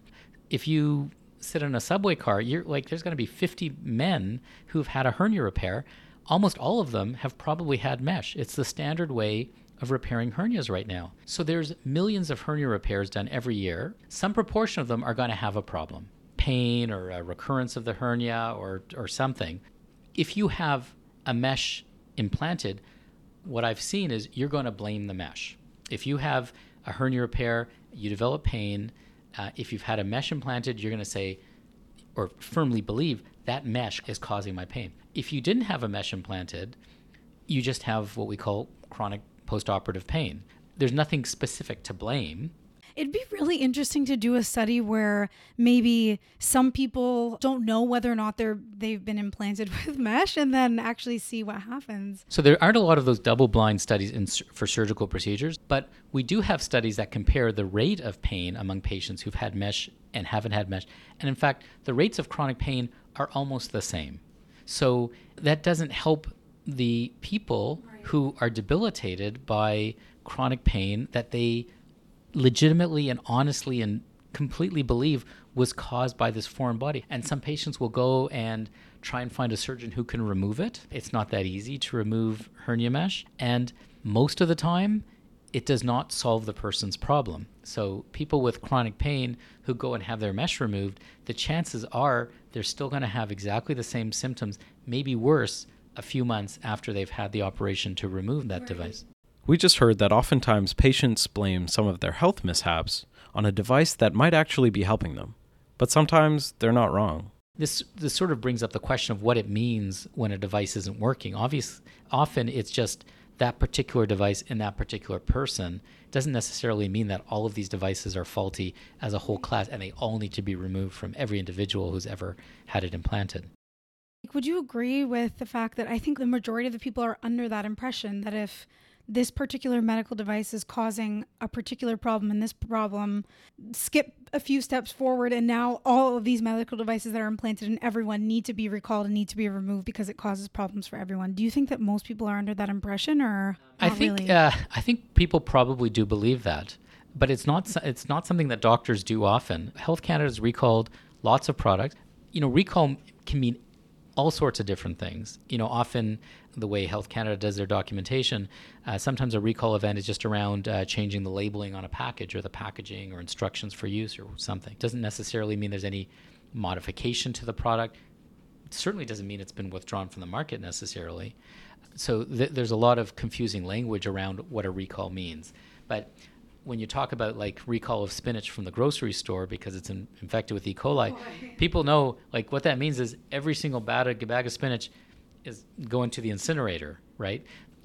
If you sit in a subway car, you're like there's going to be 50 men who've had a hernia repair. Almost all of them have probably had mesh. It's the standard way of repairing hernias right now. So there's millions of hernia repairs done every year. Some proportion of them are going to have a problem. Pain or a recurrence of the hernia or or something. If you have a mesh implanted, what I've seen is you're going to blame the mesh. If you have a hernia repair, you develop pain. Uh, if you've had a mesh implanted, you're going to say, or firmly believe, that mesh is causing my pain. If you didn't have a mesh implanted, you just have what we call chronic postoperative pain. There's nothing specific to blame. It'd be really interesting to do a study where maybe some people don't know whether or not they're they've been implanted *laughs* with mesh, and then actually see what happens. So there aren't a lot of those double-blind studies in, for surgical procedures, but we do have studies that compare the rate of pain among patients who've had mesh and haven't had mesh. And in fact, the rates of chronic pain are almost the same. So that doesn't help the people who are debilitated by chronic pain that they legitimately and honestly and completely believe was caused by this foreign body. And some patients will go and try and find a surgeon who can remove it. It's not that easy to remove hernia mesh. And most of the time, it does not solve the person's problem. So, people with chronic pain who go and have their mesh removed, the chances are they're still going to have exactly the same symptoms, maybe worse, a few months after they've had the operation to remove that device. We just heard that oftentimes patients blame some of their health mishaps on a device that might actually be helping them. But sometimes they're not wrong. This this sort of brings up the question of what it means when a device isn't working. Obvious, often it's just that particular device in that particular person. It doesn't necessarily mean that all of these devices are faulty as a whole class and they all need to be removed from every individual who's ever had it implanted. Would you agree with the fact that I think the majority of the people are under that impression that if this particular medical device is causing a particular problem and this problem skip a few steps forward and now all of these medical devices that are implanted in everyone need to be recalled and need to be removed because it causes problems for everyone do you think that most people are under that impression or I think really? uh, I think people probably do believe that, but it's not it's not something that doctors do often. Health Canada's recalled lots of products. You know, recall can mean all sorts of different things. You know, often the way Health Canada does their documentation, uh, sometimes a recall event is just around uh, changing the labeling on a package or the packaging or instructions for use or something. Doesn't necessarily mean there's any modification to the product. It certainly doesn't mean it's been withdrawn from the market necessarily. So th- there's a lot of confusing language around what a recall means. But when you talk about like recall of spinach from the grocery store because it's in, infected with E. coli, *laughs* people know like what that means is every single bag, bag of spinach is going to the incinerator, right?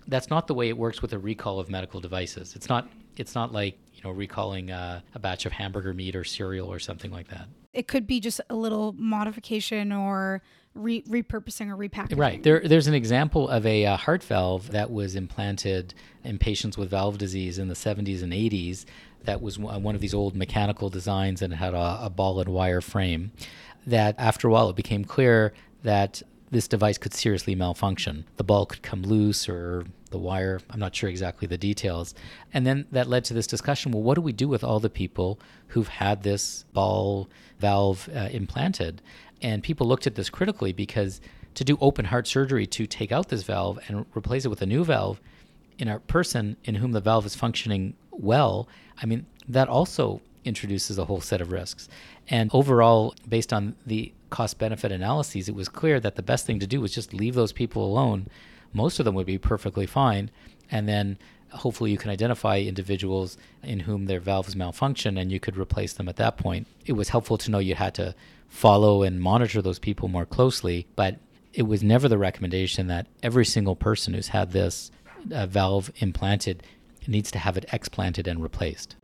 That's not the way it works with a recall of medical devices. It's not. It's not like you know recalling uh, a batch of hamburger meat or cereal or something like that. it could be just a little modification or re- repurposing or repackaging. Right. There, there's an example of a uh, heart valve that was implanted in patients with valve disease in the 70s and 80s. That was one of these old mechanical designs and it had a, a ball and wire frame. That after a while, it became clear that this device could seriously malfunction. The ball could come loose or the wire, I'm not sure exactly the details. And then that led to this discussion well, what do we do with all the people who've had this ball valve uh, implanted? And people looked at this critically because to do open heart surgery to take out this valve and replace it with a new valve in a person in whom the valve is functioning well, I mean, that also introduces a whole set of risks. And overall, based on the cost benefit analyses, it was clear that the best thing to do was just leave those people alone. Most of them would be perfectly fine. And then hopefully you can identify individuals in whom their valves malfunction and you could replace them at that point. It was helpful to know you had to follow and monitor those people more closely, but it was never the recommendation that every single person who's had this uh, valve implanted needs to have it explanted and replaced.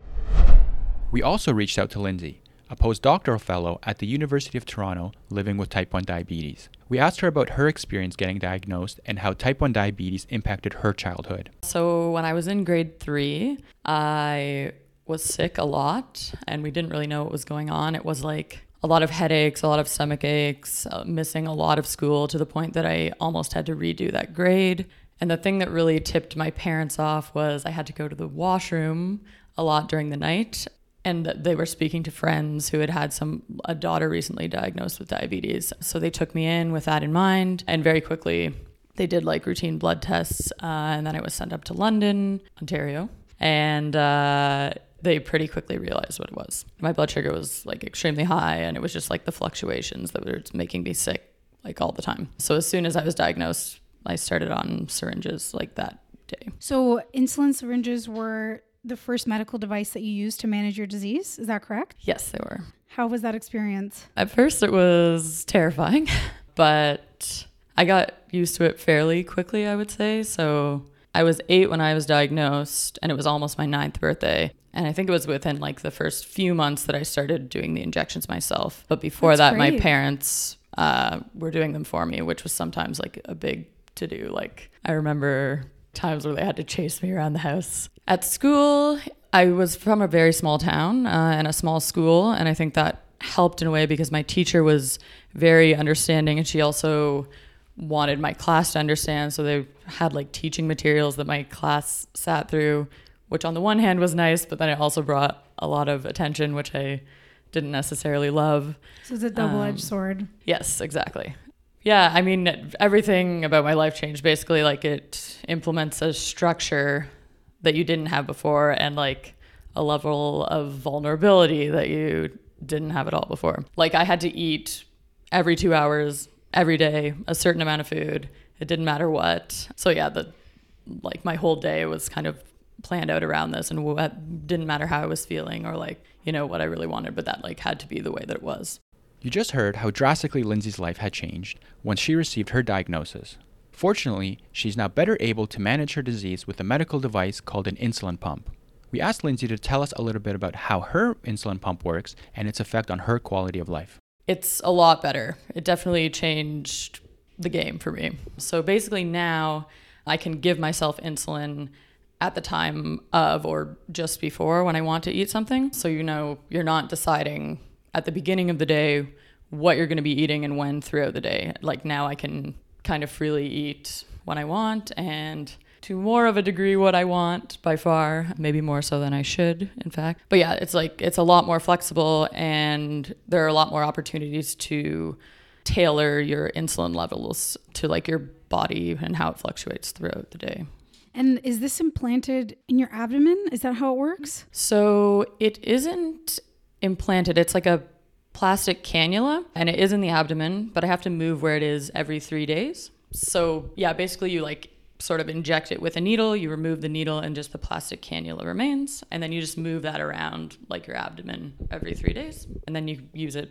We also reached out to Lindsay, a postdoctoral fellow at the University of Toronto living with type 1 diabetes. We asked her about her experience getting diagnosed and how type 1 diabetes impacted her childhood. So, when I was in grade three, I was sick a lot and we didn't really know what was going on. It was like a lot of headaches, a lot of stomach aches, uh, missing a lot of school to the point that I almost had to redo that grade. And the thing that really tipped my parents off was I had to go to the washroom a lot during the night and they were speaking to friends who had had some a daughter recently diagnosed with diabetes. So they took me in with that in mind and very quickly they did like routine blood tests uh, and then i was sent up to london ontario and uh, they pretty quickly realized what it was. My blood sugar was like extremely high and it was just like the fluctuations that were making me sick like all the time. So as soon as i was diagnosed i started on syringes like that day. So insulin syringes were the first medical device that you used to manage your disease. Is that correct? yes they were How was that experience? At first, it was terrifying, *laughs* but I got used to it fairly quickly, I would say. So I was eight when I was diagnosed, and it was almost my ninth birthday. And I think it was within like the first few months that I started doing the injections myself. But before That's that, my parents uh, were doing them for me, which was sometimes like a big to do. Like, I remember times where they had to chase me around the house. At school, I was from a very small town uh, and a small school, and I think that helped in a way because my teacher was very understanding, and she also wanted my class to understand. So they had like teaching materials that my class sat through, which on the one hand was nice, but then it also brought a lot of attention, which I didn't necessarily love. So it's a double-edged Um, sword. Yes, exactly. Yeah, I mean, everything about my life changed. Basically, like it implements a structure that you didn't have before and like a level of vulnerability that you didn't have at all before. Like I had to eat every two hours, every day, a certain amount of food. It didn't matter what. So yeah, the like my whole day was kind of planned out around this and what didn't matter how I was feeling or like, you know, what I really wanted, but that like had to be the way that it was. You just heard how drastically Lindsay's life had changed once she received her diagnosis. Fortunately, she's now better able to manage her disease with a medical device called an insulin pump. We asked Lindsay to tell us a little bit about how her insulin pump works and its effect on her quality of life. it's a lot better. It definitely changed the game for me. So basically, now I can give myself insulin at the time of or just before when I want to eat something. So you know, you're not deciding at the beginning of the day what you're going to be eating and when throughout the day. Like now I can kind of freely eat when I want and to more of a degree what I want by far, maybe more so than I should, in fact. But yeah, it's like it's a lot more flexible and there are a lot more opportunities to tailor your insulin levels to like your body and how it fluctuates throughout the day. And is this implanted in your abdomen? Is that how it works? So it isn't implanted. It's like a plastic cannula and it is in the abdomen, but I have to move where it is every three days. So yeah, basically you like sort of inject it with a needle, you remove the needle and just the plastic cannula remains. And then you just move that around like your abdomen every three days. And then you use it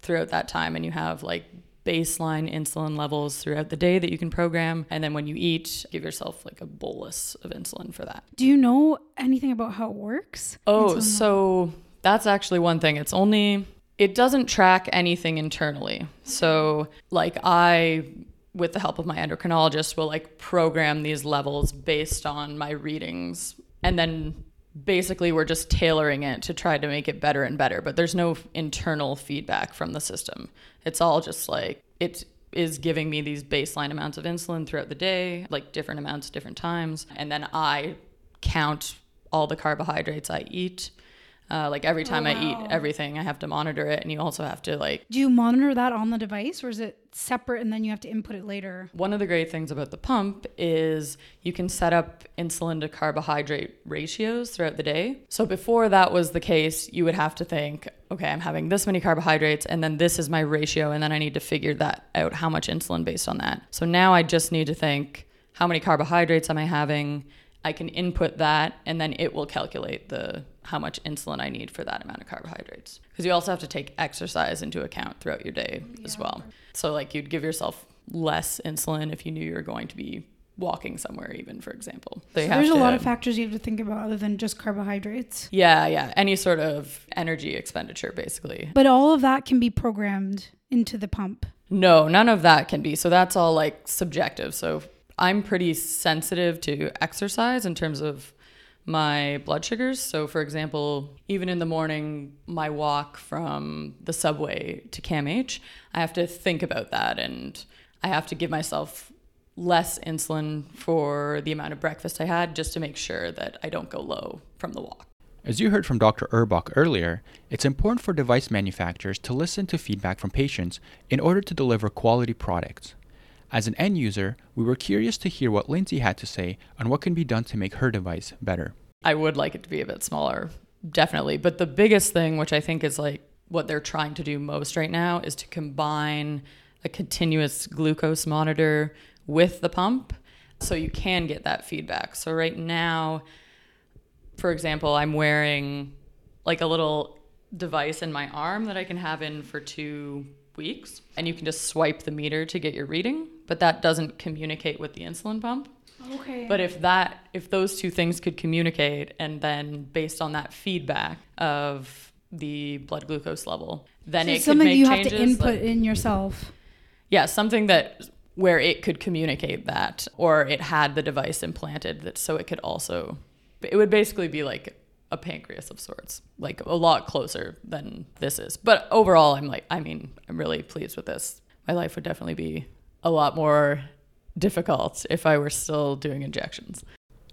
throughout that time and you have like baseline insulin levels throughout the day that you can program. And then when you eat, give yourself like a bolus of insulin for that. Do you know anything about how it works? Oh, Insulin- so that's actually one thing. It's only it doesn't track anything internally. So, like, I, with the help of my endocrinologist, will like program these levels based on my readings. And then basically, we're just tailoring it to try to make it better and better. But there's no internal feedback from the system. It's all just like, it is giving me these baseline amounts of insulin throughout the day, like different amounts, different times. And then I count all the carbohydrates I eat uh, like every time Oh, I eat everything, I have to monitor it, and you also have to like. Do you monitor that on the device or is it separate and then you have to input it later? One of the great things about the pump is you can set up insulin to carbohydrate ratios throughout the day. So before that was the case, you would have to think, okay, I'm having this many carbohydrates, and then this is my ratio, and then I need to figure that out how much insulin based on that. So now I just need to think, how many carbohydrates am I having? I can input that, and then it will calculate the how much insulin I need for that amount of carbohydrates. Because you also have to take exercise into account throughout your day as well. So like you'd give yourself less insulin if you knew you were going to be walking somewhere, even for example. So there's a lot of factors you have to think about other than just carbohydrates. Yeah, yeah, any sort of energy expenditure, basically. But all of that can be programmed into the pump. No, none of that can be. So that's all like subjective. So I'm pretty sensitive to exercise in terms of my blood sugars. So, for example, even in the morning, my walk from the subway to CAMH, I have to think about that and I have to give myself less insulin for the amount of breakfast I had just to make sure that I don't go low from the walk. As you heard from Dr. Urbach earlier, it's important for device manufacturers to listen to feedback from patients in order to deliver quality products. As an end user, we were curious to hear what Lindsay had to say on what can be done to make her device better. I would like it to be a bit smaller, definitely. But the biggest thing, which I think is like what they're trying to do most right now, is to combine a continuous glucose monitor with the pump so you can get that feedback. So, right now, for example, I'm wearing like a little device in my arm that I can have in for two weeks, and you can just swipe the meter to get your reading, but that doesn't communicate with the insulin pump. Okay. But if that if those two things could communicate and then based on that feedback of the blood glucose level, then So it something make you changes. have to input like- in yourself. yeah, something that where it could communicate that or it had the device implanted that so it could also it would basically be like a pancreas of sorts, like a lot closer than this is. But overall, I'm like I mean, I'm really pleased with this. My life would definitely be a lot more difficult if I were still doing injections.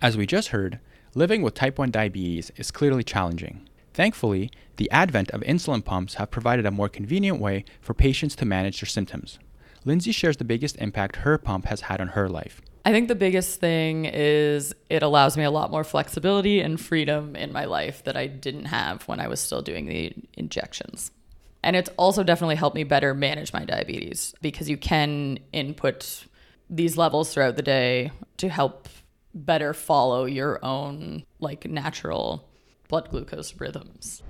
As we just heard, living with type 1 diabetes is clearly challenging. Thankfully, the advent of insulin pumps have provided a more convenient way for patients to manage their symptoms. Lindsay shares the biggest impact her pump has had on her life. I think the biggest thing is it allows me a lot more flexibility and freedom in my life that I didn't have when I was still doing the injections. And it's also definitely helped me better manage my diabetes because you can input these levels throughout the day to help better follow your own like natural blood glucose rhythms.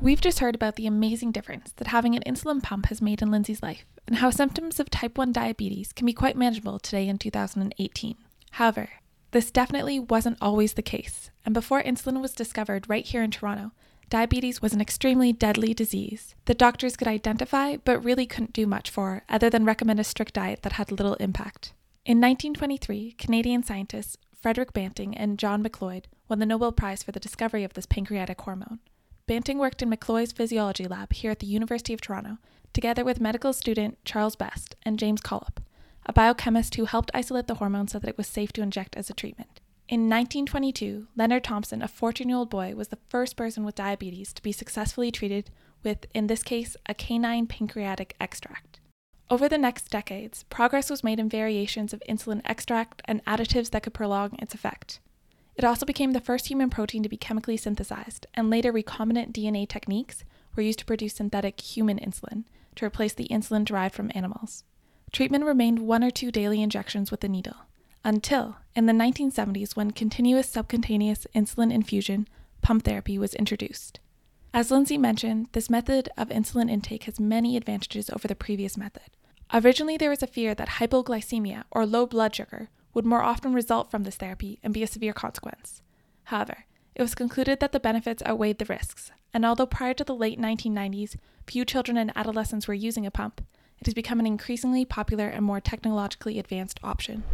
We've just heard about the amazing difference that having an insulin pump has made in Lindsay's life and how symptoms of type 1 diabetes can be quite manageable today in 2018. However, this definitely wasn't always the case, and before insulin was discovered right here in Toronto, diabetes was an extremely deadly disease that doctors could identify but really couldn't do much for other than recommend a strict diet that had little impact. In 1923, Canadian scientists Frederick Banting and John Macleod won the Nobel Prize for the discovery of this pancreatic hormone. Banting worked in Macleod's physiology lab here at the University of Toronto, together with medical student Charles Best and James Collip, a biochemist who helped isolate the hormone so that it was safe to inject as a treatment. In 1922, Leonard Thompson, a 14 year old boy, was the first person with diabetes to be successfully treated with, in this case, a canine pancreatic extract. Over the next decades, progress was made in variations of insulin extract and additives that could prolong its effect. It also became the first human protein to be chemically synthesized, and later recombinant DNA techniques were used to produce synthetic human insulin to replace the insulin derived from animals. Treatment remained one or two daily injections with a needle, until in the 1970s when continuous subcutaneous insulin infusion, pump therapy, was introduced. As Lindsay mentioned, this method of insulin intake has many advantages over the previous method. Originally, there was a fear that hypoglycemia, or low blood sugar, would more often result from this therapy and be a severe consequence. However, it was concluded that the benefits outweighed the risks, and although prior to the late 1990s, few children and adolescents were using a pump, it has become an increasingly popular and more technologically advanced option.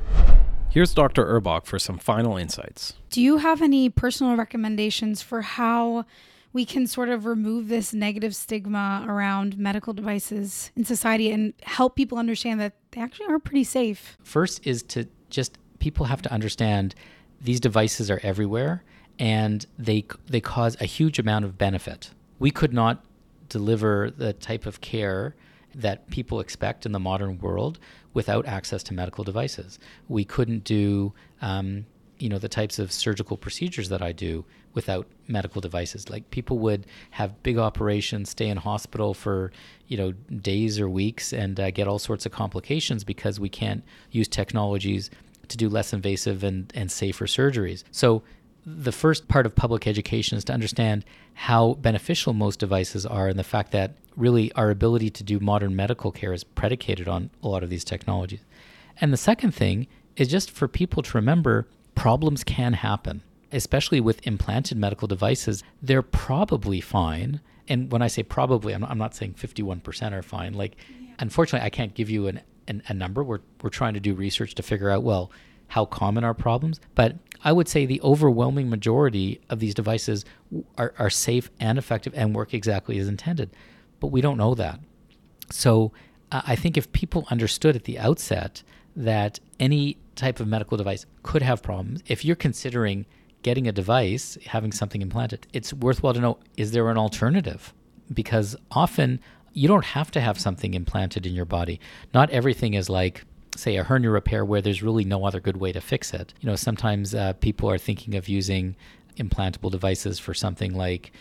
Here's Dr. Urbach for some final insights. Do you have any personal recommendations for how we can sort of remove this negative stigma around medical devices in society and help people understand that they actually are pretty safe? First is to just people have to understand these devices are everywhere and they they cause a huge amount of benefit. We could not deliver the type of care that people expect in the modern world without access to medical devices. We couldn't do, um, you know, the types of surgical procedures that I do without medical devices. Like people would have big operations, stay in hospital for, you know, days or weeks, and uh, get all sorts of complications because we can't use technologies to do less invasive and, and safer surgeries. So the first part of public education is to understand how beneficial most devices are and the fact that really our ability to do modern medical care is predicated on a lot of these technologies. And the second thing is just for people to remember problems can happen, especially with implanted medical devices. They're probably fine. And when I say probably, I'm, I'm not saying 51% are fine. Like, yeah. unfortunately, I can't give you an, an, a number. We're, we're trying to do research to figure out, well, how common are problems. But I would say the overwhelming majority of these devices are, are safe and effective and work exactly as intended. But we don't know that. So uh, I think if people understood at the outset that any type of medical device could have problems, if you're considering getting a device, having something implanted, it's worthwhile to know is there an alternative? Because often you don't have to have something implanted in your body. Not everything is like say a hernia repair where there's really no other good way to fix it. You know, sometimes uh, people are thinking of using implantable devices for something like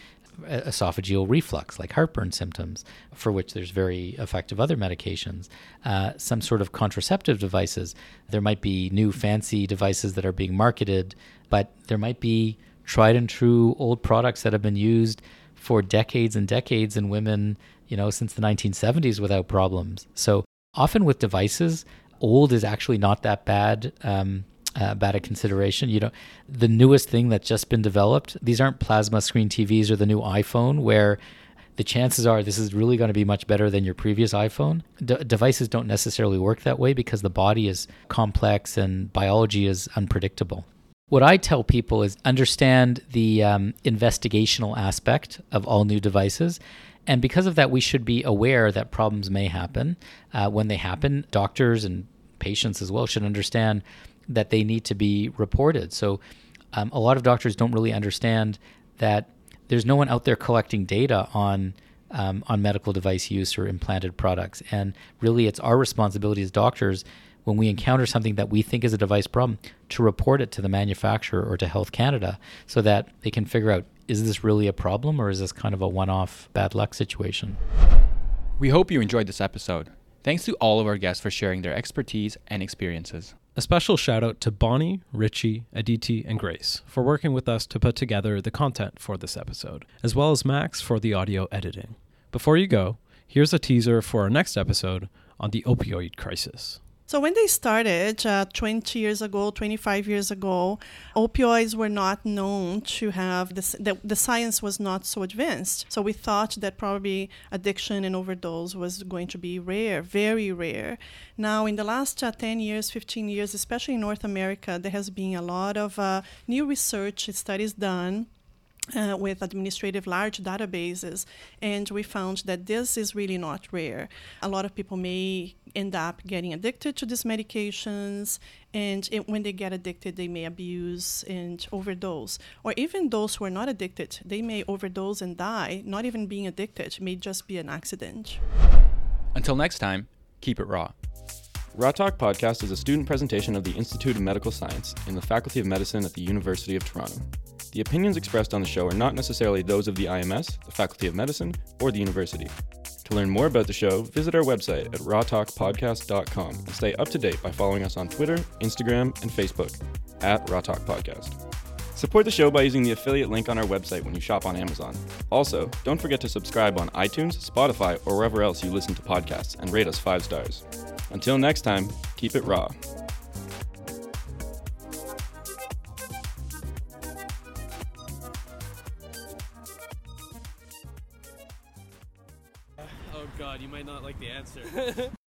esophageal reflux, like heartburn symptoms, for which there's very effective other medications. Uh, some sort of contraceptive devices. There might be new fancy devices that are being marketed, but there might be tried and true old products that have been used for decades and decades in women, you know, since the 1970s without problems. So often with devices, old is actually not that bad. Um, uh, bad a consideration. You know, the newest thing that's just been developed. These aren't plasma screen TVs or the new iPhone, where the chances are this is really going to be much better than your previous iPhone. De- devices don't necessarily work that way because the body is complex and biology is unpredictable. What I tell people is understand the um, investigational aspect of all new devices and because of that, we should be aware that problems may happen. Uh, when they happen, doctors and patients as well should understand that they need to be reported. So, um, a lot of doctors don't really understand that there's no one out there collecting data on um, on medical device use or implanted products, and really, it's our responsibility as doctors when we encounter something that we think is a device problem to report it to the manufacturer or to Health Canada so that they can figure out is this really a problem or is this kind of a one off bad luck situation? We hope you enjoyed this episode. Thanks to all of our guests for sharing their expertise and experiences. A special shout out to Bonnie, Richie, Aditi, and Grace for working with us to put together the content for this episode, as well as Max for the audio editing. Before you go, here's a teaser for our next episode on the opioid crisis. So when they started uh, 20 years ago, 25 years ago, opioids were not known to have this, the, the science was not so advanced. So we thought that probably addiction and overdose was going to be rare, very rare. Now, in the last uh, 10 years, 15 years, especially in North America, there has been a lot of uh, new research studies done uh, with administrative large databases, and we found that this is really not rare. A lot of people may end up getting addicted to these medications, and it, when they get addicted, they may abuse and overdose. Or even those who are not addicted, they may overdose and die, not even being addicted, it may just be an accident. Until next time, keep it raw. Raw Talk Podcast is a student presentation of the Institute of Medical Science in the Faculty of Medicine at the University of Toronto. The opinions expressed on the show are not necessarily those of the IMS, the Faculty of Medicine, or the university. To learn more about the show, visit our website at rawtalkpodcast.com and stay up to date by following us on Twitter, Instagram, and Facebook at Raw Talk Podcast. Support the show by using the affiliate link on our website when you shop on Amazon. Also, don't forget to subscribe on iTunes, Spotify, or wherever else you listen to podcasts and rate us five stars. Until next time, keep it raw. Might not like the answer. *laughs*